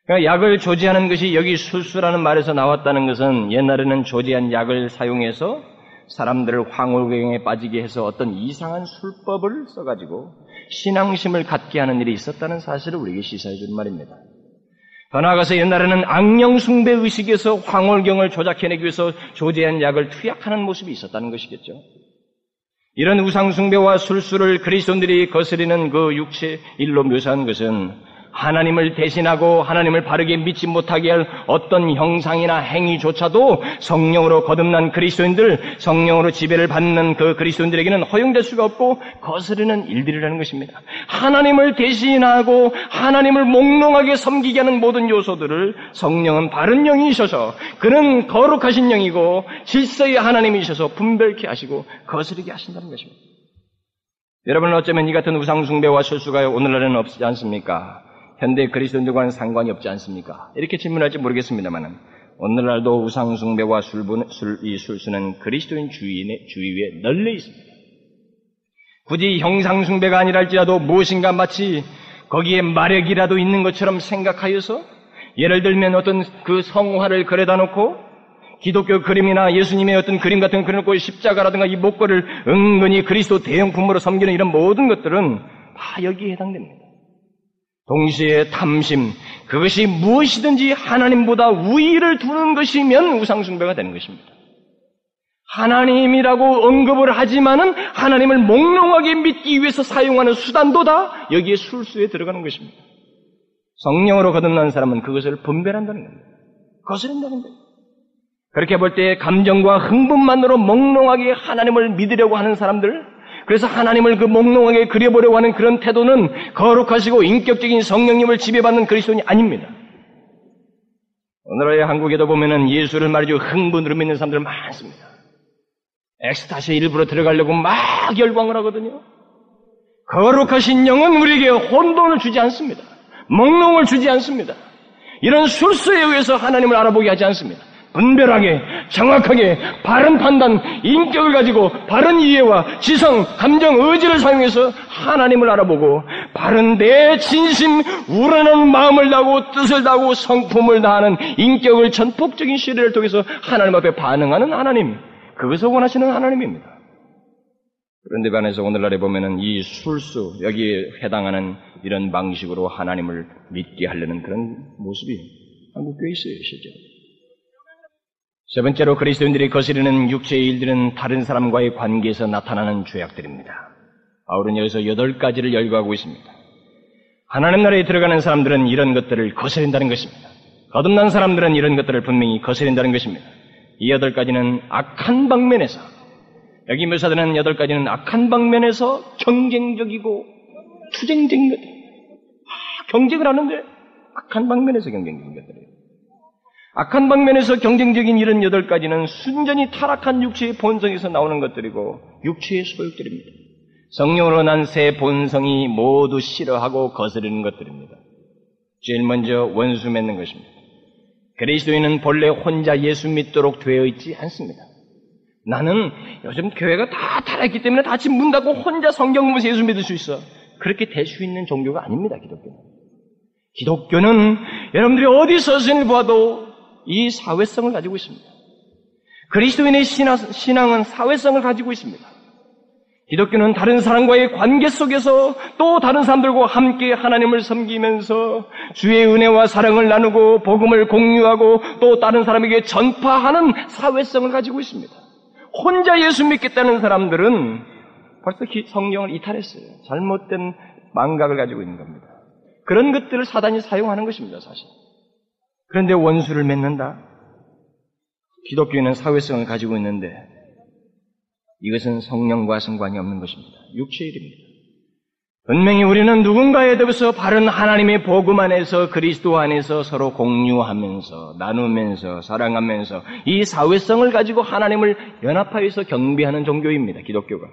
그러니까 약을 조제하는 것이 여기 술수라는 말에서 나왔다는 것은 옛날에는 조제한 약을 사용해서 사람들을 황홀경에 빠지게 해서 어떤 이상한 술법을 써가지고 신앙심을 갖게 하는 일이 있었다는 사실을 우리에게 시사해 주는 말입니다. 더 나아가서 옛날에는 악령숭배 의식에서 황홀경을 조작해내기 위해서 조제한 약을 투약하는 모습이 있었다는 것이겠죠. 이런 우상숭배와 술수를 그리스도인들이 거스리는 그 육체 일로 묘사한 것은 하나님을 대신하고 하나님을 바르게 믿지 못하게 할 어떤 형상이나 행위조차도 성령으로 거듭난 그리스도인들, 성령으로 지배를 받는 그 그리스도인들에게는 허용될 수가 없고 거스르는 일들이라는 것입니다. 하나님을 대신하고 하나님을 몽롱하게 섬기게 하는 모든 요소들을 성령은 바른 영이셔서 그는 거룩하신 영이고 질서의 하나님이셔서 분별케 하시고 거스르게 하신다는 것입니다. 여러분은 어쩌면 이 같은 우상숭배와 실수가 오늘날에는 없지 않습니까? 현대 그리스도인들과는 상관이 없지 않습니까? 이렇게 질문할지 모르겠습니다만 오늘날도 우상숭배와 술분, 술, 이 술수는 그리스도인 주인의 주위에 널려 있습니다. 굳이 형상숭배가 아니라 할지라도 무엇인가 마치 거기에 마력이라도 있는 것처럼 생각하여서 예를 들면 어떤 그 성화를 그려다 놓고 기독교 그림이나 예수님의 어떤 그림 같은 거 그려 놓고 십자가라든가 이 목걸이를 은근히 그리스도 대형품으로 섬기는 이런 모든 것들은 다 여기에 해당됩니다. 동시에 탐심, 그것이 무엇이든지 하나님보다 우위를 두는 것이면 우상숭배가 되는 것입니다. 하나님이라고 언급을 하지만은 하나님을 몽롱하게 믿기 위해서 사용하는 수단도 다 여기에 술수에 들어가는 것입니다. 성령으로 거듭난 사람은 그것을 분별한다는 겁니다. 거스른다는 거예요. 그렇게 볼 때 감정과 흥분만으로 몽롱하게 하나님을 믿으려고 하는 사람들, 그래서 하나님을 그 몽롱하게 그려보려고 하는 그런 태도는 거룩하시고 인격적인 성령님을 지배받는 그리스도인이 아닙니다. 오늘의 한국에도 보면은 예수를 말이죠. 흥분으로 믿는 사람들 많습니다. 엑스타시에 일부러 들어가려고 막 열광을 하거든요. 거룩하신 영은 우리에게 혼돈을 주지 않습니다. 몽롱을 주지 않습니다. 이런 술수에 의해서 하나님을 알아보게 하지 않습니다. 분별하게, 정확하게, 바른 판단, 인격을 가지고 바른 이해와 지성, 감정, 의지를 사용해서 하나님을 알아보고 바른 내 진심, 우러나는 마음을 다하고 뜻을 다하고 성품을 다하는 인격을 전폭적인 시대를 통해서 하나님 앞에 반응하는 하나님, 그것을 원하시는 하나님입니다. 그런데 반해서 오늘날에 보면은 이 술수, 여기에 해당하는 이런 방식으로 하나님을 믿게 하려는 그런 모습이 한국 교회에 있어요, 실제. 세 번째로 그리스도인들이 거스르는 육체의 일들은 다른 사람과의 관계에서 나타나는 죄악들입니다. 바울은 여기서 여덟 가지를 열거하고 있습니다. 하나님 나라에 들어가는 사람들은 이런 것들을 거스린다는 것입니다. 거듭난 사람들은 이런 것들을 분명히 거스린다는 것입니다. 이 여덟 가지는 악한 방면에서 여기 묘사되는 여덟 가지는 악한 방면에서 경쟁적이고 투쟁적인 것들. 아, 경쟁을 하는데 악한 방면에서 경쟁적인 것들이에요. 악한 방면에서 경쟁적인 이런 여덟 가지는 순전히 타락한 육체의 본성에서 나오는 것들이고 육체의 소욕들입니다. 성령으로 난 새 본성이 모두 싫어하고 거스르는 것들입니다. 제일 먼저 원수 맺는 것입니다. 그리스도인은 본래 혼자 예수 믿도록 되어 있지 않습니다. 나는 요즘 교회가 다 타락했기 때문에 다집문 닫고 혼자 성경 보면서 예수 믿을 수 있어. 그렇게 될 수 있는 종교가 아닙니다, 기독교는. 기독교는 여러분들이 어디 서 신을 봐도 이 사회성을 가지고 있습니다. 그리스도인의 신앙 은 사회성을 가지고 있습니다. 기독교는 다른 사람과의 관계 속에서 또 다른 사람들과 함께 하나님을 섬기면서 주의 은혜와 사랑을 나누고 복음을 공유하고 또 다른 사람에게 전파하는 사회성을 가지고 있습니다. 혼자 예수 믿겠다는 사람들은 벌써 성령을 이탈했어요. 잘못된 망각을 가지고 있는 겁니다. 그런 것들을 사단이 사용하는 것입니다, 사실. 그런데 원수를 맺는다? 기독교인은 사회성을 가지고 있는데 이것은 성령과 상관이 없는 것입니다. 육체의 일입니다. 분명히 우리는 누군가에 대해서 바른 하나님의 복음 안에서 그리스도 안에서 서로 공유하면서 나누면서 사랑하면서 이 사회성을 가지고 하나님을 연합하여서 경비하는 종교입니다. 기독교가.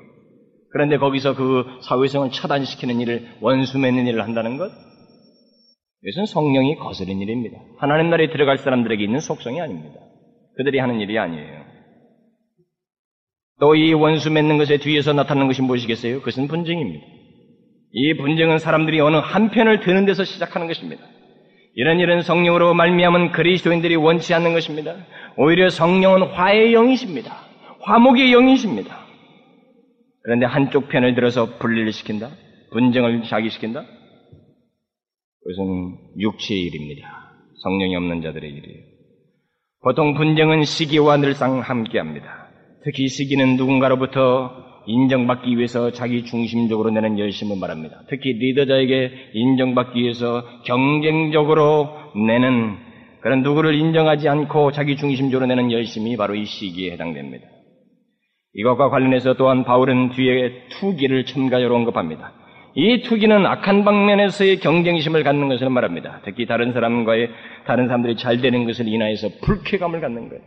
그런데 거기서 그 사회성을 차단시키는 일을 원수 맺는 일을 한다는 것? 이것은 성령이 거스른 일입니다. 하나님 나라에 들어갈 사람들에게 있는 속성이 아닙니다. 그들이 하는 일이 아니에요. 또 이 원수 맺는 것에 뒤에서 나타나는 것이 무엇이겠어요? 그것은 분쟁입니다. 이 분쟁은 사람들이 어느 한편을 드는 데서 시작하는 것입니다. 이런 일은 성령으로 말미암은 그리스도인들이 원치 않는 것입니다. 오히려 성령은 화의 영이십니다. 화목의 영이십니다. 그런데 한쪽 편을 들어서 분리를 시킨다? 분쟁을 자기시킨다? 그것은 육체의 일입니다. 성령이 없는 자들의 일이에요. 보통 분쟁은 시기와 늘상 함께합니다. 특히 시기는 누군가로부터 인정받기 위해서 자기 중심적으로 내는 열심을 말합니다. 특히 리더자에게 인정받기 위해서 경쟁적으로 내는 그런 누구를 인정하지 않고 자기 중심적으로 내는 열심이 바로 이 시기에 해당됩니다. 이것과 관련해서 또한 바울은 뒤에 투기를 첨가적으로 언급합니다. 이 투기는 악한 방면에서의 경쟁심을 갖는 것을 말합니다. 특히 다른 사람과의 다른 사람들이 잘 되는 것을 인하여서 불쾌감을 갖는 거예요.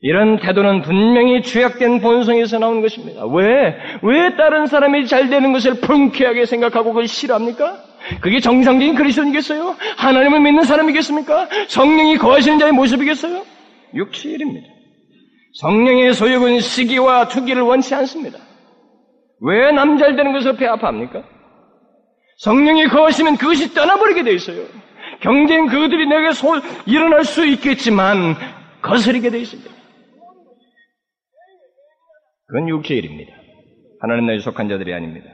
이런 태도는 분명히 죄악된 본성에서 나오는 것입니다. 왜? 왜 다른 사람이 잘 되는 것을 불쾌하게 생각하고 그걸 싫어합니까? 그게 정상적인 그리스도인이겠어요? 하나님을 믿는 사람이겠습니까? 성령이 거하시는 자의 모습이겠어요? 육체일입니다. 성령의 소욕은 시기와 투기를 원치 않습니다. 왜 남 잘 되는 것을 배아파합니까? 성령이 거하시면 그것이 떠나버리게 돼 있어요. 경쟁 그들이 내게 소, 일어날 수 있겠지만 거스리게 돼 있습니다. 그건 육체일입니다. 하나님 나라에 속한 자들이 아닙니다.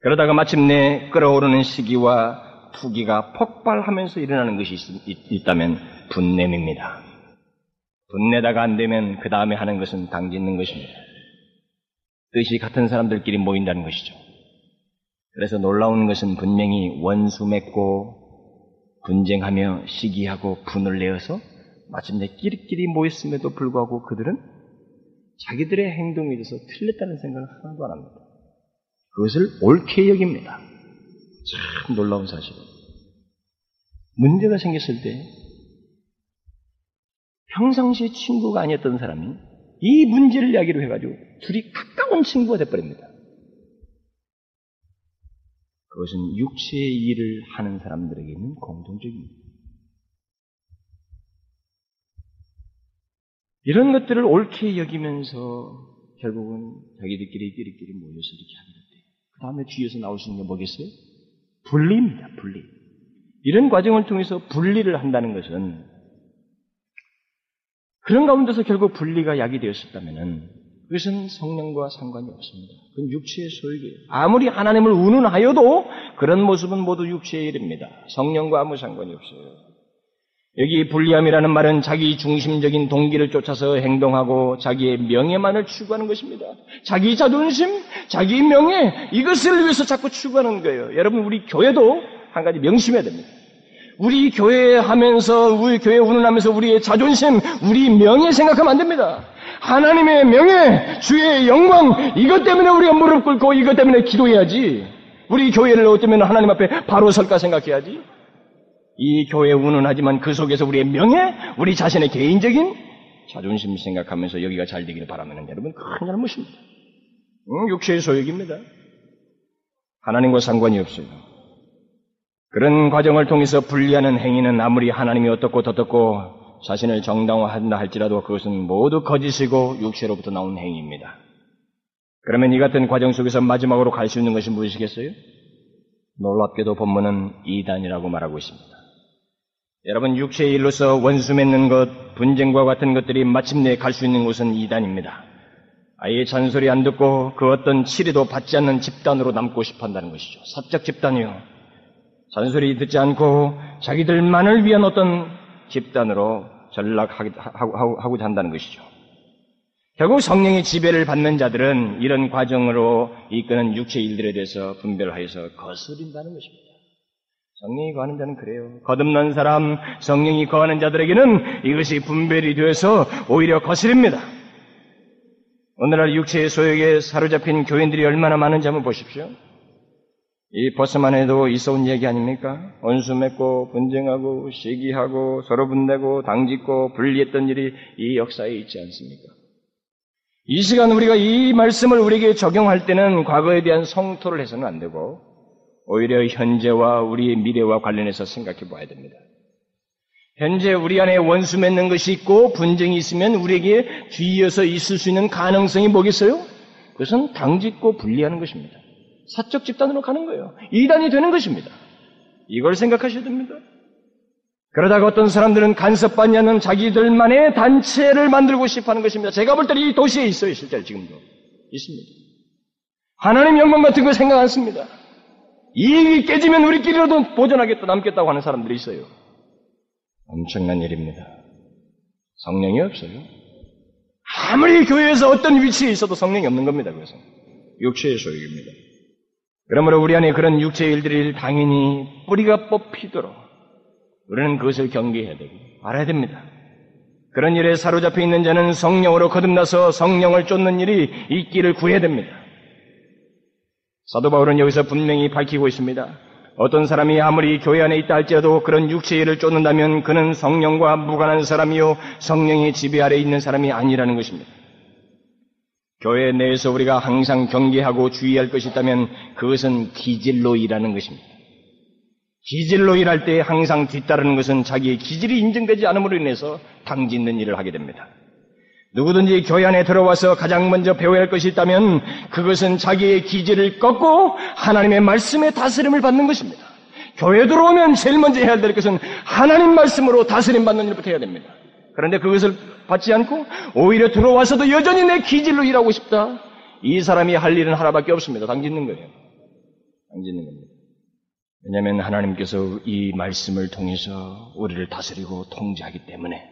그러다가 마침내 끓어오르는 시기와 투기가 폭발하면서 일어나는 것이 있, 다면 분냄입니다. 분내다가 안 되면 그 다음에 하는 것은 당짓는 것입니다. 뜻이 같은 사람들끼리 모인다는 것이죠. 그래서 놀라운 것은 분명히 원수 맺고 분쟁하며 시기하고 분을 내어서 마침내 끼리끼리 모였음에도 불구하고 그들은 자기들의 행동에 대해서 틀렸다는 생각을 하나도 안 합니다. 그것을 옳게 여깁니다. 참 놀라운 사실이에요. 문제가 생겼을 때 평상시 친구가 아니었던 사람이 이 문제를 이야기로 해가지고 둘이 가까운 친구가 돼버립니다. 그것은 육체의 일을 하는 사람들에게는 공통적입니다. 이런 것들을 옳게 여기면서 결국은 자기들끼리 끼리끼리 모여서 이렇게 하는데 그 다음에 뒤에서 나올 수 있는 게 뭐겠어요? 분리입니다. 분리. 이런 과정을 통해서 분리를 한다는 것은 그런 가운데서 결국 분리가 약이 되었었다면 그것은 성령과 상관이 없습니다. 그건 육체의 소유이에요. 아무리 하나님을 운운하여도 그런 모습은 모두 육체의 일입니다. 성령과 아무 상관이 없어요. 여기 불리함이라는 말은 자기 중심적인 동기를 쫓아서 행동하고 자기의 명예만을 추구하는 것입니다. 자기 자존심, 자기 명예, 이것을 위해서 자꾸 추구하는 거예요. 여러분, 우리 교회도 한 가지 명심해야 됩니다. 우리 교회 하면서, 우리 교회 운운하면서 우리의 자존심, 우리 명예 생각하면 안 됩니다. 하나님의 명예, 주의 영광, 이것 때문에 우리가 무릎 꿇고 이것 때문에 기도해야지. 우리 교회를 어쩌면 하나님 앞에 바로 설까 생각해야지. 이 교회 운운하지만 그 속에서 우리의 명예, 우리 자신의 개인적인 자존심 생각하면서 여기가 잘 되기를 바라면 여러분 큰 잘못입니다. 응, 육체의 소욕입니다. 하나님과 상관이 없어요. 그런 과정을 통해서 분리하는 행위는 아무리 하나님이 어떻고 어떻고 자신을 정당화한다 할지라도 그것은 모두 거짓이고 육체로부터 나온 행위입니다. 그러면 이 같은 과정 속에서 마지막으로 갈 수 있는 것이 무엇이겠어요? 놀랍게도 본문은 이단이라고 말하고 있습니다. 여러분 육체의 일로서 원수 맺는 것, 분쟁과 같은 것들이 마침내 갈 수 있는 곳은 이단입니다. 아예 잔소리 안 듣고 그 어떤 치리도 받지 않는 집단으로 남고 싶어 한다는 것이죠. 사적 집단이요. 잔소리 듣지 않고 자기들만을 위한 어떤 집단으로 전락하고자 한다는 것이죠. 결국 성령의 지배를 받는 자들은 이런 과정으로 이끄는 육체 일들에 대해서 분별하여서 거스린다는 것입니다. 성령이 거하는 자는 그래요. 거듭난 사람, 성령이 거하는 자들에게는 이것이 분별이 되어서 오히려 거스립니다. 오늘날 육체의 소욕에 사로잡힌 교인들이 얼마나 많은지 한번 보십시오. 이 버스만 해도 있어온 얘기 아닙니까? 원수 맺고 분쟁하고 시기하고 서로 분내고 당짓고 분리했던 일이 이 역사에 있지 않습니까? 이 시간 우리가 이 말씀을 우리에게 적용할 때는 과거에 대한 성토를 해서는 안 되고 오히려 현재와 우리의 미래와 관련해서 생각해 봐야 됩니다. 현재 우리 안에 원수 맺는 것이 있고 분쟁이 있으면 우리에게 뒤이어서 있을 수 있는 가능성이 뭐겠어요? 그것은 당짓고 분리하는 것입니다. 사적 집단으로 가는 거예요. 이단이 되는 것입니다. 이걸 생각하셔야 됩니다. 그러다가 어떤 사람들은 간섭받지 않는 자기들만의 단체를 만들고 싶어 하는 것입니다. 제가 볼 때 이 도시에 있어요, 실제로 지금도. 있습니다. 하나님 영광 같은 거 생각 않습니다. 이익이 깨지면 우리끼리라도 보존하겠다, 남겠다고 하는 사람들이 있어요. 엄청난 일입니다. 성령이 없어요. 아무리 교회에서 어떤 위치에 있어도 성령이 없는 겁니다, 그것은. 육체의 소욕입니다. 그러므로 우리 안에 그런 육체의 일들이 당연히 뿌리가 뽑히도록 우리는 그것을 경계해야 되고 알아야 됩니다. 그런 일에 사로잡혀 있는 자는 성령으로 거듭나서 성령을 쫓는 일이 있기를 구해야 됩니다. 사도 바울은 여기서 분명히 밝히고 있습니다. 어떤 사람이 아무리 교회 안에 있다 할지라도 그런 육체의 일을 쫓는다면 그는 성령과 무관한 사람이요 성령의 지배 아래 있는 사람이 아니라는 것입니다. 교회 내에서 우리가 항상 경계하고 주의할 것이 있다면 그것은 기질로 일하는 것입니다. 기질로 일할 때 항상 뒤따르는 것은 자기의 기질이 인정되지 않음으로 인해서 당짓는 일을 하게 됩니다. 누구든지 교회 안에 들어와서 가장 먼저 배워야 할 것이 있다면 그것은 자기의 기질을 꺾고 하나님의 말씀의 다스림을 받는 것입니다. 교회 들어오면 제일 먼저 해야 될 것은 하나님 말씀으로 다스림 받는 일부터 해야 됩니다. 그런데 그것을 받지 않고 오히려 들어와서도 여전히 내 기질로 일하고 싶다. 이 사람이 할 일은 하나밖에 없습니다. 당짓는 거예요. 당짓는 겁니다. 왜냐하면 하나님께서 이 말씀을 통해서 우리를 다스리고 통제하기 때문에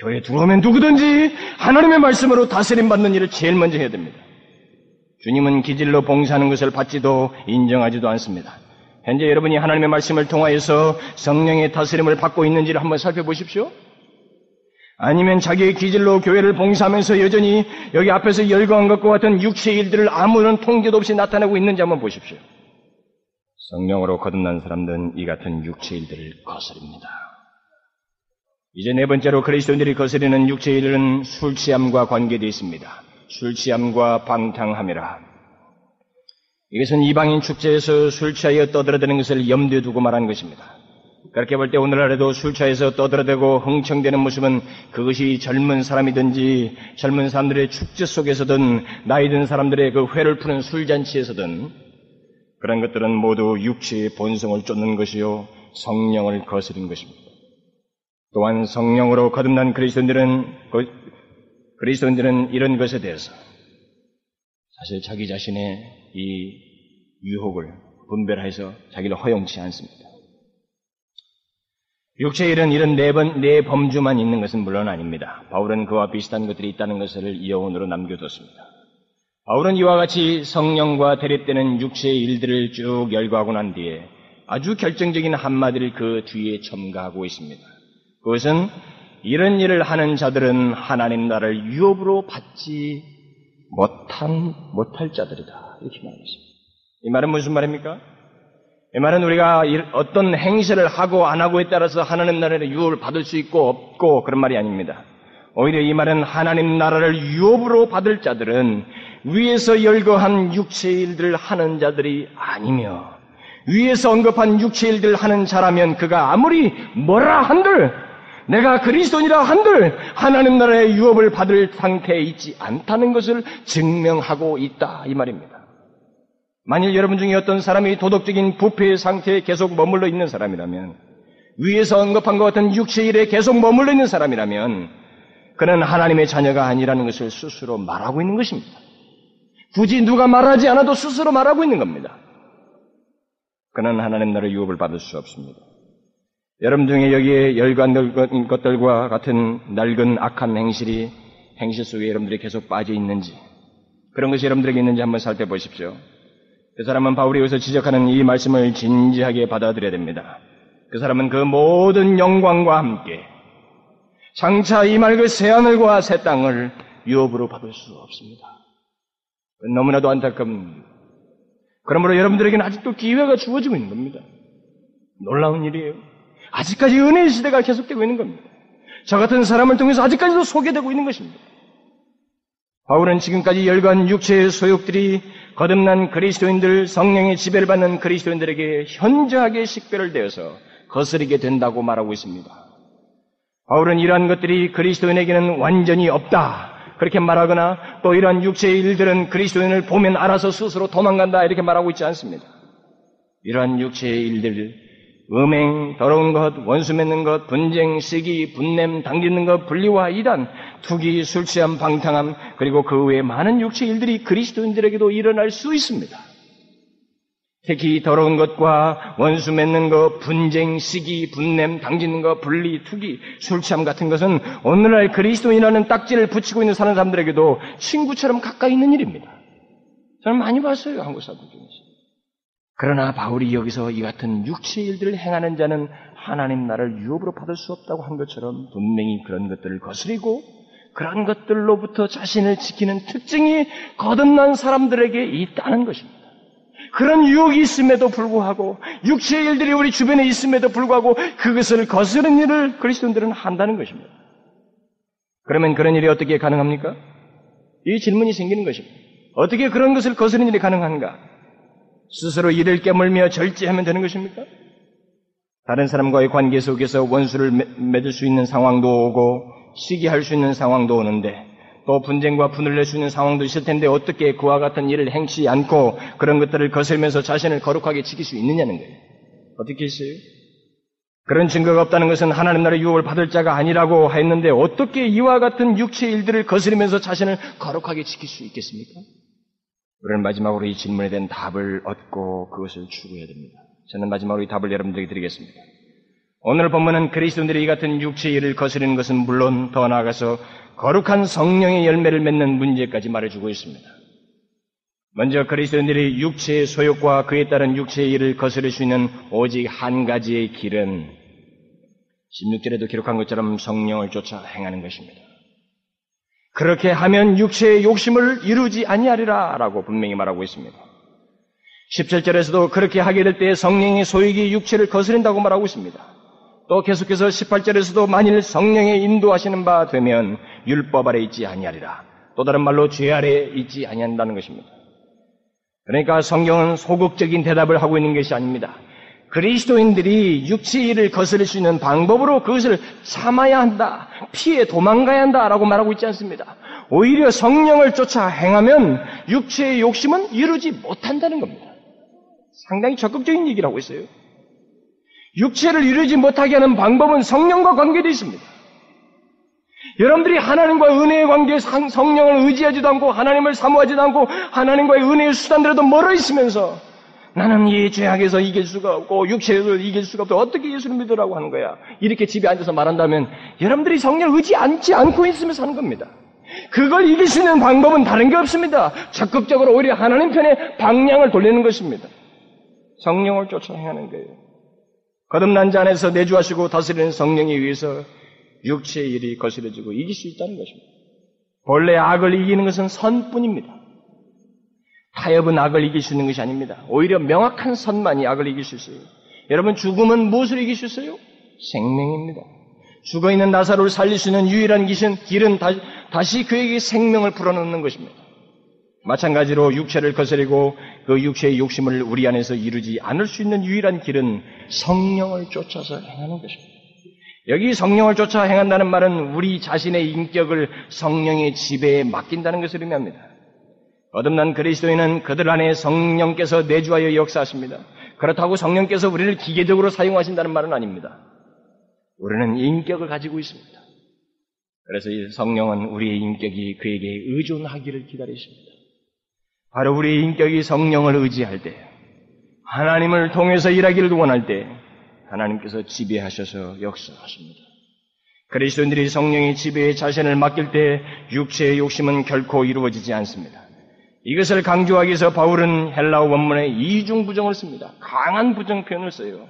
교회 들어오면 누구든지 하나님의 말씀으로 다스림 받는 일을 제일 먼저 해야 됩니다. 주님은 기질로 봉사하는 것을 받지도 인정하지도 않습니다. 현재 여러분이 하나님의 말씀을 통하여서 성령의 다스림을 받고 있는지를 한번 살펴보십시오. 아니면 자기의 기질로 교회를 봉사하면서 여전히 여기 앞에서 열거한 것과 같은 육체의 일들을 아무런 통제도 없이 나타내고 있는지 한번 보십시오. 성령으로 거듭난 사람들은 이 같은 육체의 일들을 거스립니다. 이제 네 번째로 그리스도인들이 거스리는 육체의 일은 술 취함과 관계되어 있습니다. 술 취함과 방탕함이라. 이것은 이방인 축제에서 술 취하여 떠들어대는 것을 염두에 두고 말하는 것입니다. 그렇게 볼 때 오늘날에도 술 취해서 떠들어대고 흥청대는 모습은 그것이 젊은 사람이든지 젊은 사람들의 축제 속에서든 나이 든 사람들의 그 회를 푸는 술잔치에서든 그런 것들은 모두 육체의 본성을 쫓는 것이요 성령을 거스린 것입니다. 또한 성령으로 거듭난 그리스도인들은 그리스도인들은 이런 것에 대해서 사실 자기 자신의 이 유혹을 분별해서 자기를 허용치 않습니다. 육체의 일은 이런 네 번, 네 범주만 있는 것은 물론 아닙니다. 바울은 그와 비슷한 것들이 있다는 것을 여운으로 남겨뒀습니다. 바울은 이와 같이 성령과 대립되는 육체의 일들을 쭉 열거하고 난 뒤에 아주 결정적인 한마디를 그 뒤에 첨가하고 있습니다. 그것은 이런 일을 하는 자들은 하나님 나라를 유업으로 받지 못한, 못할 자들이다. 이렇게 말했습니다. 이 말은 무슨 말입니까? 이 말은 우리가 어떤 행실을 하고 안 하고에 따라서 하나님 나라의 유업을 받을 수 있고 없고 그런 말이 아닙니다. 오히려 이 말은 하나님 나라를 유업으로 받을 자들은 위에서 열거한 육체의 일들을 하는 자들이 아니며 위에서 언급한 육체의 일들을 하는 자라면 그가 아무리 뭐라 한들 내가 그리스도니라 한들 하나님 나라의 유업을 받을 상태에 있지 않다는 것을 증명하고 있다 이 말입니다. 만일 여러분 중에 어떤 사람이 도덕적인 부패의 상태에 계속 머물러 있는 사람이라면 위에서 언급한 것 같은 육체의 일에 계속 머물러 있는 사람이라면 그는 하나님의 자녀가 아니라는 것을 스스로 말하고 있는 것입니다. 굳이 누가 말하지 않아도 스스로 말하고 있는 겁니다. 그는 하나님 나라의 유업을 받을 수 없습니다. 여러분 중에 여기에 열관 것들과 같은 낡은 악한 행실이 행실 속에 여러분들이 계속 빠져 있는지 그런 것이 여러분들에게 있는지 한번 살펴보십시오. 그 사람은 바울이 여기서 지적하는 이 말씀을 진지하게 받아들여야 됩니다. 그 사람은 그 모든 영광과 함께 장차 임할 그 새하늘과 새 땅을 유업으로 받을 수 없습니다. 너무나도 안타깝습니다. 그러므로 여러분들에게는 아직도 기회가 주어지고 있는 겁니다. 놀라운 일이에요. 아직까지 은혜의 시대가 계속되고 있는 겁니다. 저 같은 사람을 통해서 아직까지도 소개되고 있는 것입니다. 바울은 지금까지 열관 육체의 소욕들이 거듭난 그리스도인들 성령의 지배를 받는 그리스도인들에게 현저하게 식별되어서 거스리게 된다고 말하고 있습니다. 바울은 이러한 것들이 그리스도인에게는 완전히 없다. 그렇게 말하거나 또 이러한 육체의 일들은 그리스도인을 보면 알아서 스스로 도망간다. 이렇게 말하고 있지 않습니다. 이러한 육체의 일들, 음행, 더러운 것, 원수 맺는 것, 분쟁, 시기, 분냄, 당기는 것, 분리와 이단, 투기, 술 취함, 방탕함, 그리고 그 외에 많은 육체 일들이 그리스도인들에게도 일어날 수 있습니다. 특히 더러운 것과 원수 맺는 것, 분쟁, 시기, 분냄, 당기는 것, 분리, 투기, 술 취함 같은 것은 오늘날 그리스도인이라는 딱지를 붙이고 있는 사람들에게도 친구처럼 가까이 있는 일입니다. 저는 많이 봤어요, 한국 사람들 중에서. 그러나 바울이 여기서 이 같은 육체의 일들을 행하는 자는 하나님 나라를 유업으로 받을 수 없다고 한 것처럼 분명히 그런 것들을 거스리고 그런 것들로부터 자신을 지키는 특징이 거듭난 사람들에게 있다는 것입니다. 그런 유혹이 있음에도 불구하고 육체의 일들이 우리 주변에 있음에도 불구하고 그것을 거스르는 일을 그리스도인들은 한다는 것입니다. 그러면 그런 일이 어떻게 가능합니까? 이 질문이 생기는 것입니다. 어떻게 그런 것을 거스르는 일이 가능한가? 스스로 이를 깨물며 절제하면 되는 것입니까? 다른 사람과의 관계 속에서 원수를 맺을 수 있는 상황도 오고 시기할 수 있는 상황도 오는데 또 분쟁과 분을 낼 수 있는 상황도 있을 텐데 어떻게 그와 같은 일을 행치 않고 그런 것들을 거슬면서 자신을 거룩하게 지킬 수 있느냐는 거예요. 어떻게 했어요? 그런 증거가 없다는 것은 하나님 나라의 유혹을 받을 자가 아니라고 했는데 어떻게 이와 같은 육체 일들을 거스르면서 자신을 거룩하게 지킬 수 있겠습니까? 우리는 마지막으로 이 질문에 대한 답을 얻고 그것을 추구해야 됩니다. 저는 마지막으로 이 답을 여러분들에게 드리겠습니다. 오늘 본문은 그리스도인들이 이 같은 육체의 일을 거스르는 것은 물론 더 나아가서 거룩한 성령의 열매를 맺는 문제까지 말해주고 있습니다. 먼저 그리스도인들이 육체의 소욕과 그에 따른 육체의 일을 거스를 수 있는 오직 한 가지의 길은 16절에도 기록한 것처럼 성령을 쫓아 행하는 것입니다. 그렇게 하면 육체의 욕심을 이루지 아니하리라 라고 분명히 말하고 있습니다. 17절에서도 그렇게 하게 될때 성령의 소욕이 육체를 거스른다고 말하고 있습니다. 또 계속해서 18절에서도 만일 성령의 인도하시는 바 되면 율법 아래 있지 아니하리라. 또 다른 말로 죄 아래 있지 아니한다는 것입니다. 그러니까 성경은 소극적인 대답을 하고 있는 것이 아닙니다. 그리스도인들이 육체의 일을 거스를 수 있는 방법으로 그것을 참아야 한다. 피해 도망가야 한다라고 말하고 있지 않습니다. 오히려 성령을 쫓아 행하면 육체의 욕심은 이루지 못한다는 겁니다. 상당히 적극적인 얘기를 하고 있어요. 육체를 이루지 못하게 하는 방법은 성령과 관계되어 있습니다. 여러분들이 하나님과 은혜의 관계에 성령을 의지하지도 않고 하나님을 사모하지도 않고 하나님과의 은혜의 수단들에도 멀어 있으면서 나는 이 죄악에서 이길 수가 없고 육체에서 이길 수가 없고 어떻게 예수를 믿으라고 하는 거야. 이렇게 집에 앉아서 말한다면 여러분들이 성령을 의지 않지 않고 있으면서 하는 겁니다. 그걸 이길 수 있는 방법은 다른 게 없습니다. 적극적으로 오히려 하나님 편에 방향을 돌리는 것입니다. 성령을 쫓아 행하는 거예요. 거듭난 자 안에서 내주하시고 다스리는 성령에 의해서 육체의 일이 거스려지고 이길 수 있다는 것입니다. 본래 악을 이기는 것은 선뿐입니다. 타협은 악을 이길 수 있는 것이 아닙니다. 오히려 명확한 선만이 악을 이길 수 있어요. 여러분 죽음은 무엇을 이길 수 있어요? 생명입니다. 죽어 있는 나사로를 살릴 수 있는 유일한 길은, 길은 다시 그에게 생명을 불어넣는 것입니다. 마찬가지로 육체를 거스리고 그 육체의 욕심을 우리 안에서 이루지 않을 수 있는 유일한 길은 성령을 쫓아서 행하는 것입니다. 여기 성령을 쫓아 행한다는 말은 우리 자신의 인격을 성령의 지배에 맡긴다는 것을 의미합니다. 거듭난 그리스도인은 그들 안에 성령께서 내주하여 역사하십니다. 그렇다고 성령께서 우리를 기계적으로 사용하신다는 말은 아닙니다. 우리는 인격을 가지고 있습니다. 그래서 이 성령은 우리의 인격이 그에게 의존하기를 기다리십니다. 바로 우리의 인격이 성령을 의지할 때, 하나님을 통해서 일하기를 원할 때, 하나님께서 지배하셔서 역사하십니다. 그리스도인들이 성령의 지배에 자신을 맡길 때 육체의 욕심은 결코 이루어지지 않습니다. 이것을 강조하기 위해서 바울은 헬라어 원문에 이중 부정을 씁니다. 강한 부정 표현을 써요.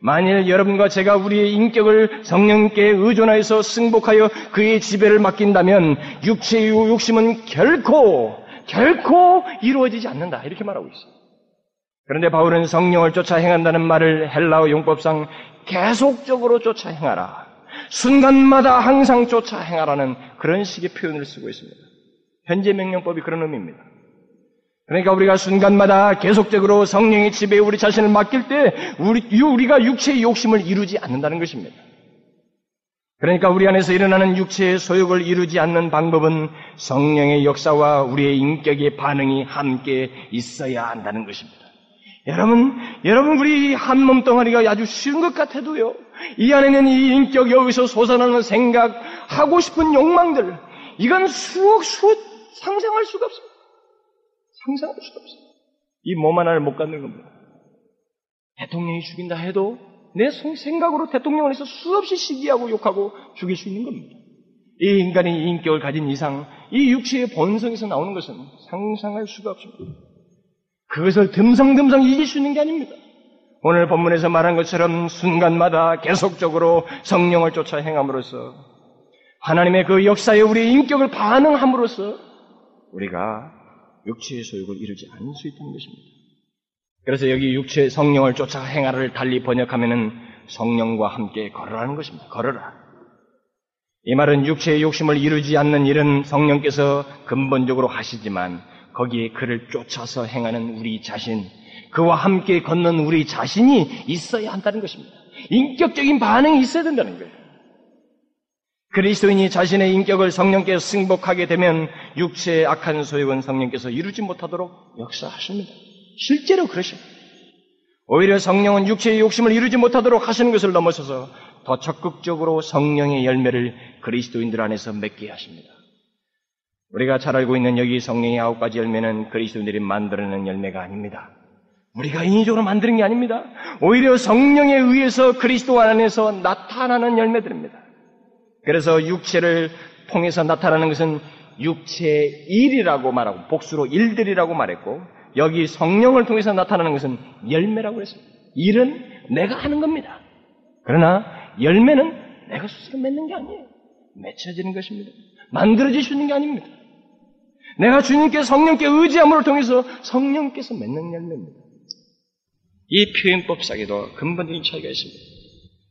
만일 여러분과 제가 우리의 인격을 성령께 의존하여서 승복하여 그의 지배를 맡긴다면 육체의 욕심은 결코 결코 이루어지지 않는다. 이렇게 말하고 있어요. 그런데 바울은 성령을 쫓아 행한다는 말을 헬라어 용법상 계속적으로 쫓아 행하라. 순간마다 항상 쫓아 행하라는 그런 식의 표현을 쓰고 있습니다. 현재 명령법이 그런 의미입니다. 그러니까 우리가 순간마다 계속적으로 성령의 지배에 우리 자신을 맡길 때 우리, 우리가 육체의 욕심을 이루지 않는다는 것입니다. 그러니까 우리 안에서 일어나는 육체의 소욕을 이루지 않는 방법은 성령의 역사와 우리의 인격의 반응이 함께 있어야 한다는 것입니다. 여러분, 여러분 우리 한 몸 덩어리가 아주 쉬운 것 같아도요. 이 안에는 이 인격 여기서 솟아나는 생각, 하고 싶은 욕망들, 이건 수억 수억 상상할 수가 없습니다. 상상할 수가 없습니다. 이몸 하나를 못 갖는 겁니다. 대통령이 죽인다 해도 내 생각으로 대통령을 해서 수없이 시기하고 욕하고 죽일 수 있는 겁니다. 이 인간이 인격을 가진 이상 이 육체의 본성에서 나오는 것은 상상할 수가 없습니다. 그것을 듬성듬성 이길 수 있는 게 아닙니다. 오늘 본문에서 말한 것처럼 순간마다 계속적으로 성령을 쫓아 행함으로써 하나님의 그 역사에 우리의 인격을 반응함으로써 우리가 육체의 소욕을 이루지 않을 수 있다는 것입니다. 그래서 여기 육체 성령을 쫓아 행하를 달리 번역하면은 성령과 함께 걸어라는 것입니다. 걸어라. 이 말은 육체의 욕심을 이루지 않는 일은 성령께서 근본적으로 하시지만 거기에 그를 쫓아서 행하는 우리 자신, 그와 함께 걷는 우리 자신이 있어야 한다는 것입니다. 인격적인 반응이 있어야 된다는 거예요. 그리스도인이 자신의 인격을 성령께서 승복하게 되면 육체의 악한 소욕은 성령께서 이루지 못하도록 역사하십니다. 실제로 그러십니다. 오히려 성령은 육체의 욕심을 이루지 못하도록 하시는 것을 넘어서서 더 적극적으로 성령의 열매를 그리스도인들 안에서 맺게 하십니다. 우리가 잘 알고 있는 여기 성령의 아홉 가지 열매는 그리스도인들이 만들어낸 열매가 아닙니다. 우리가 인위적으로 만드는 게 아닙니다. 오히려 성령에 의해서 그리스도 안에서 나타나는 열매들입니다. 그래서 육체를 통해서 나타나는 것은 육체의 일이라고 말하고 복수로 일들이라고 말했고 여기 성령을 통해서 나타나는 것은 열매라고 했습니다. 일은 내가 하는 겁니다. 그러나 열매는 내가 스스로 맺는 게 아니에요. 맺혀지는 것입니다. 있는 게 아닙니다. 내가 주님께 성령께 의지함으로 통해서 성령께서 맺는 열매입니다. 이 표현법상에도 근본적인 차이가 있습니다.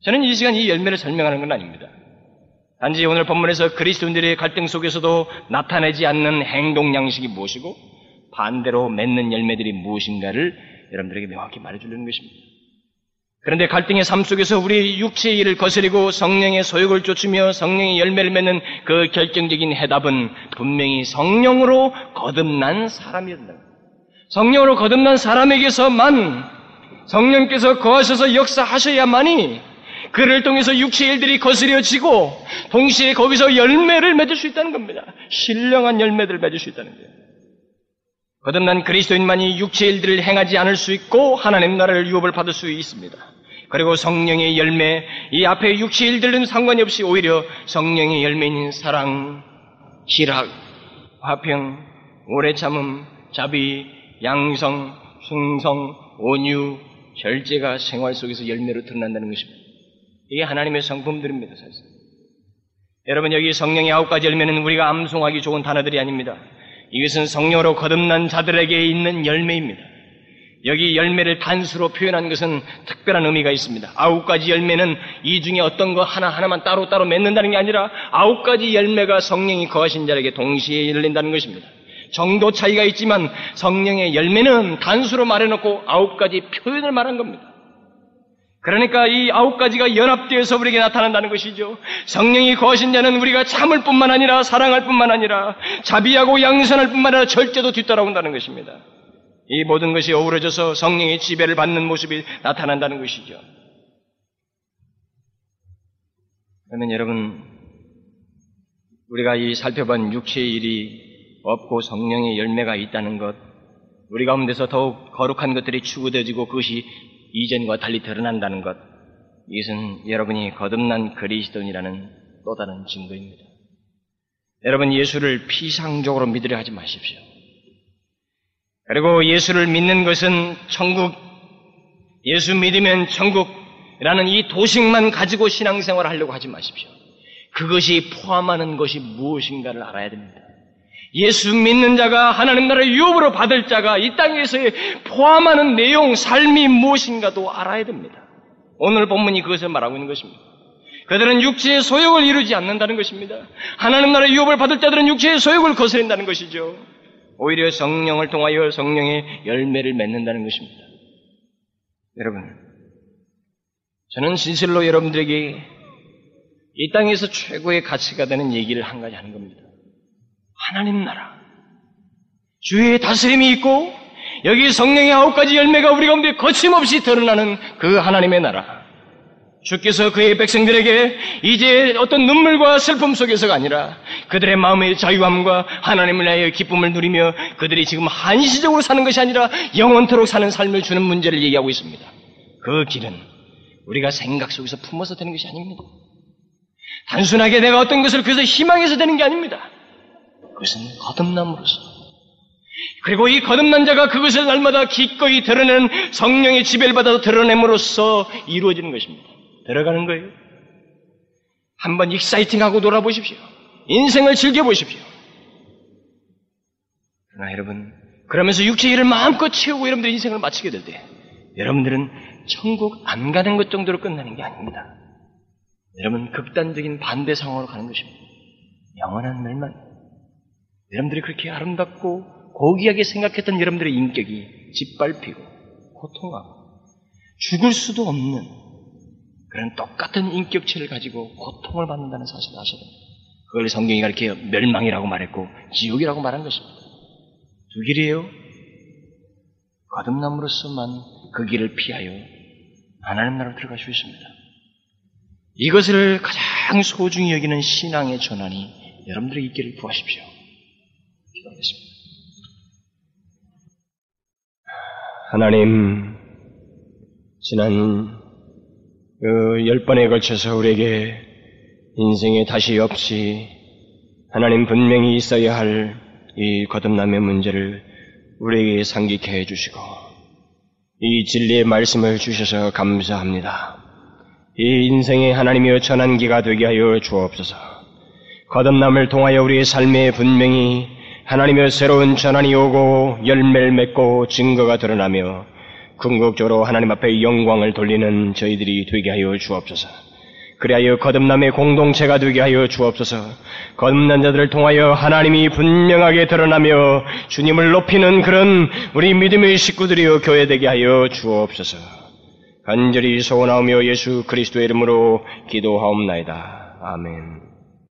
저는 이 시간 이 열매를 설명하는 건 아닙니다. 단지 오늘 본문에서 그리스도인들의 갈등 속에서도 나타내지 않는 행동 양식이 무엇이고 반대로 맺는 열매들이 무엇인가를 여러분들에게 명확히 말해주려는 것입니다. 그런데 갈등의 삶 속에서 우리 육체의 일을 거스리고 성령의 소욕을 쫓으며 성령의 열매를 맺는 그 결정적인 해답은 분명히 성령으로 거듭난 사람이었다. 성령으로 거듭난 사람에게서만 성령께서 거하셔서 역사하셔야만이 그를 통해서 육체의 일들이 거스려지고 동시에 거기서 열매를 맺을 수 있다는 겁니다. 신령한 열매들을 맺을 수 있다는 거예요. 거듭난 그리스도인만이 육체의 일들을 행하지 않을 수 있고 하나님 나라를 유업을 받을 수 있습니다. 그리고 성령의 열매, 이 앞에 육체의 일들은 상관이 없이 오히려 성령의 열매인 사랑, 희락, 화평, 오래 참음, 자비, 양성, 충성, 온유, 절제가 생활 속에서 열매로 드러난다는 것입니다. 이게 하나님의 성품들입니다, 사실. 여러분, 여기 성령의 아홉 가지 열매는 우리가 암송하기 좋은 단어들이 아닙니다. 이것은 성령으로 거듭난 자들에게 있는 열매입니다. 여기 열매를 단수로 표현한 것은 특별한 의미가 있습니다. 아홉 가지 열매는 이 중에 어떤 거 하나하나만 따로따로 맺는다는 게 아니라 아홉 가지 열매가 성령이 거하신 자에게 동시에 열린다는 것입니다. 정도 차이가 있지만 성령의 열매는 단수로 말해놓고 아홉 가지 표현을 말한 겁니다. 그러니까 이 아홉 가지가 연합되어서 우리에게 나타난다는 것이죠. 성령이 거하신 자는 우리가 참을 뿐만 아니라 사랑할 뿐만 아니라 자비하고 양선할 뿐만 아니라 절제도 뒤따라온다는 것입니다. 이 모든 것이 어우러져서 성령의 지배를 받는 모습이 나타난다는 것이죠. 그러면 여러분, 우리가 이 살펴본 육체의 일이 없고 성령의 열매가 있다는 것, 우리 가운데서 더욱 거룩한 것들이 추구되어지고 그것이 이전과 달리 드러난다는 것, 이것은 여러분이 거듭난 그리스도인이라는 또 다른 증거입니다. 여러분 예수를 피상적으로 믿으려 하지 마십시오. 그리고 예수를 믿는 것은 천국, 예수 믿으면 천국이라는 이 도식만 가지고 신앙생활을 하려고 하지 마십시오. 그것이 포함하는 것이 무엇인가를 알아야 됩니다. 예수 믿는 자가 하나님 나라의 유업으로 받을 자가 이 땅에서의 포함하는 내용, 삶이 무엇인가도 알아야 됩니다. 오늘 본문이 그것을 말하고 있는 것입니다. 그들은 육체의 소욕을 이루지 않는다는 것입니다. 하나님 나라의 유업을 받을 자들은 육체의 소욕을 거스린다는 것이죠. 오히려 성령을 통하여 성령의 열매를 맺는다는 것입니다. 여러분, 저는 진실로 여러분들에게 이 땅에서 최고의 가치가 되는 얘기를 한 가지 하는 겁니다. 하나님 나라. 주의 다스림이 있고 여기 성령의 아홉 가지 열매가 우리 가운데 거침없이 드러나는 그 하나님의 나라. 주께서 그의 백성들에게 이제 어떤 눈물과 슬픔 속에서가 아니라 그들의 마음의 자유함과 하나님을 위하여 기쁨을 누리며 그들이 지금 한시적으로 사는 것이 아니라 영원토록 사는 삶을 주는 문제를 얘기하고 있습니다. 그 길은 우리가 생각 속에서 품어서 되는 것이 아닙니다. 단순하게 내가 어떤 것을 그래서 희망해서 되는 게 아닙니다. 그것은 거듭남으로서. 그리고 이 거듭난 자가 그것을 날마다 기꺼이 드러내는 성령의 지배를 받아서 드러냄으로써 이루어지는 것입니다. 들어가는 거예요. 한번 익사이팅하고 놀아보십시오. 인생을 즐겨보십시오. 그러나 여러분, 그러면서 육체의 일을 마음껏 채우고 여러분들 인생을 마치게 될 때, 여러분들은 천국 안 가는 것 정도로 끝나는 게 아닙니다. 여러분, 극단적인 반대 상황으로 가는 것입니다. 영원한 멸망. 여러분들이 그렇게 아름답고 고귀하게 생각했던 여러분들의 인격이 짓밟히고 고통하고 죽을 수도 없는 그런 똑같은 인격체를 가지고 고통을 받는다는 사실을 아셔야 됩니다. 그걸 성경이 가르쳐 멸망이라고 말했고 지옥이라고 말한 것입니다. 두 길이에요. 거듭남으로서만 그 길을 피하여 하나님 나라로 들어갈 수 있습니다. 이것을 가장 소중히 여기는 신앙의 전환이 여러분들의 있기를 구하십시오. 기도하겠습니다. 하나님, 지난 그 열 번에 걸쳐서 우리에게 인생에 다시 없이 하나님 분명히 있어야 할 이 거듭남의 문제를 우리에게 상기케 해주시고 이 진리의 말씀을 주셔서 감사합니다. 이 인생의 하나님이여 전환기가 되게 하여 주옵소서. 거듭남을 통하여 우리의 삶에 분명히 하나님의 새로운 전환이 오고 열매를 맺고 증거가 드러나며 궁극적으로 하나님 앞에 영광을 돌리는 저희들이 되게 하여 주옵소서. 그리하여 거듭남의 공동체가 되게 하여 주옵소서. 거듭난 자들을 통하여 하나님이 분명하게 드러나며 주님을 높이는 그런 우리 믿음의 식구들이여 교회 되게 하여 주옵소서. 간절히 소원하오며 예수 그리스도의 이름으로 기도하옵나이다. 아멘.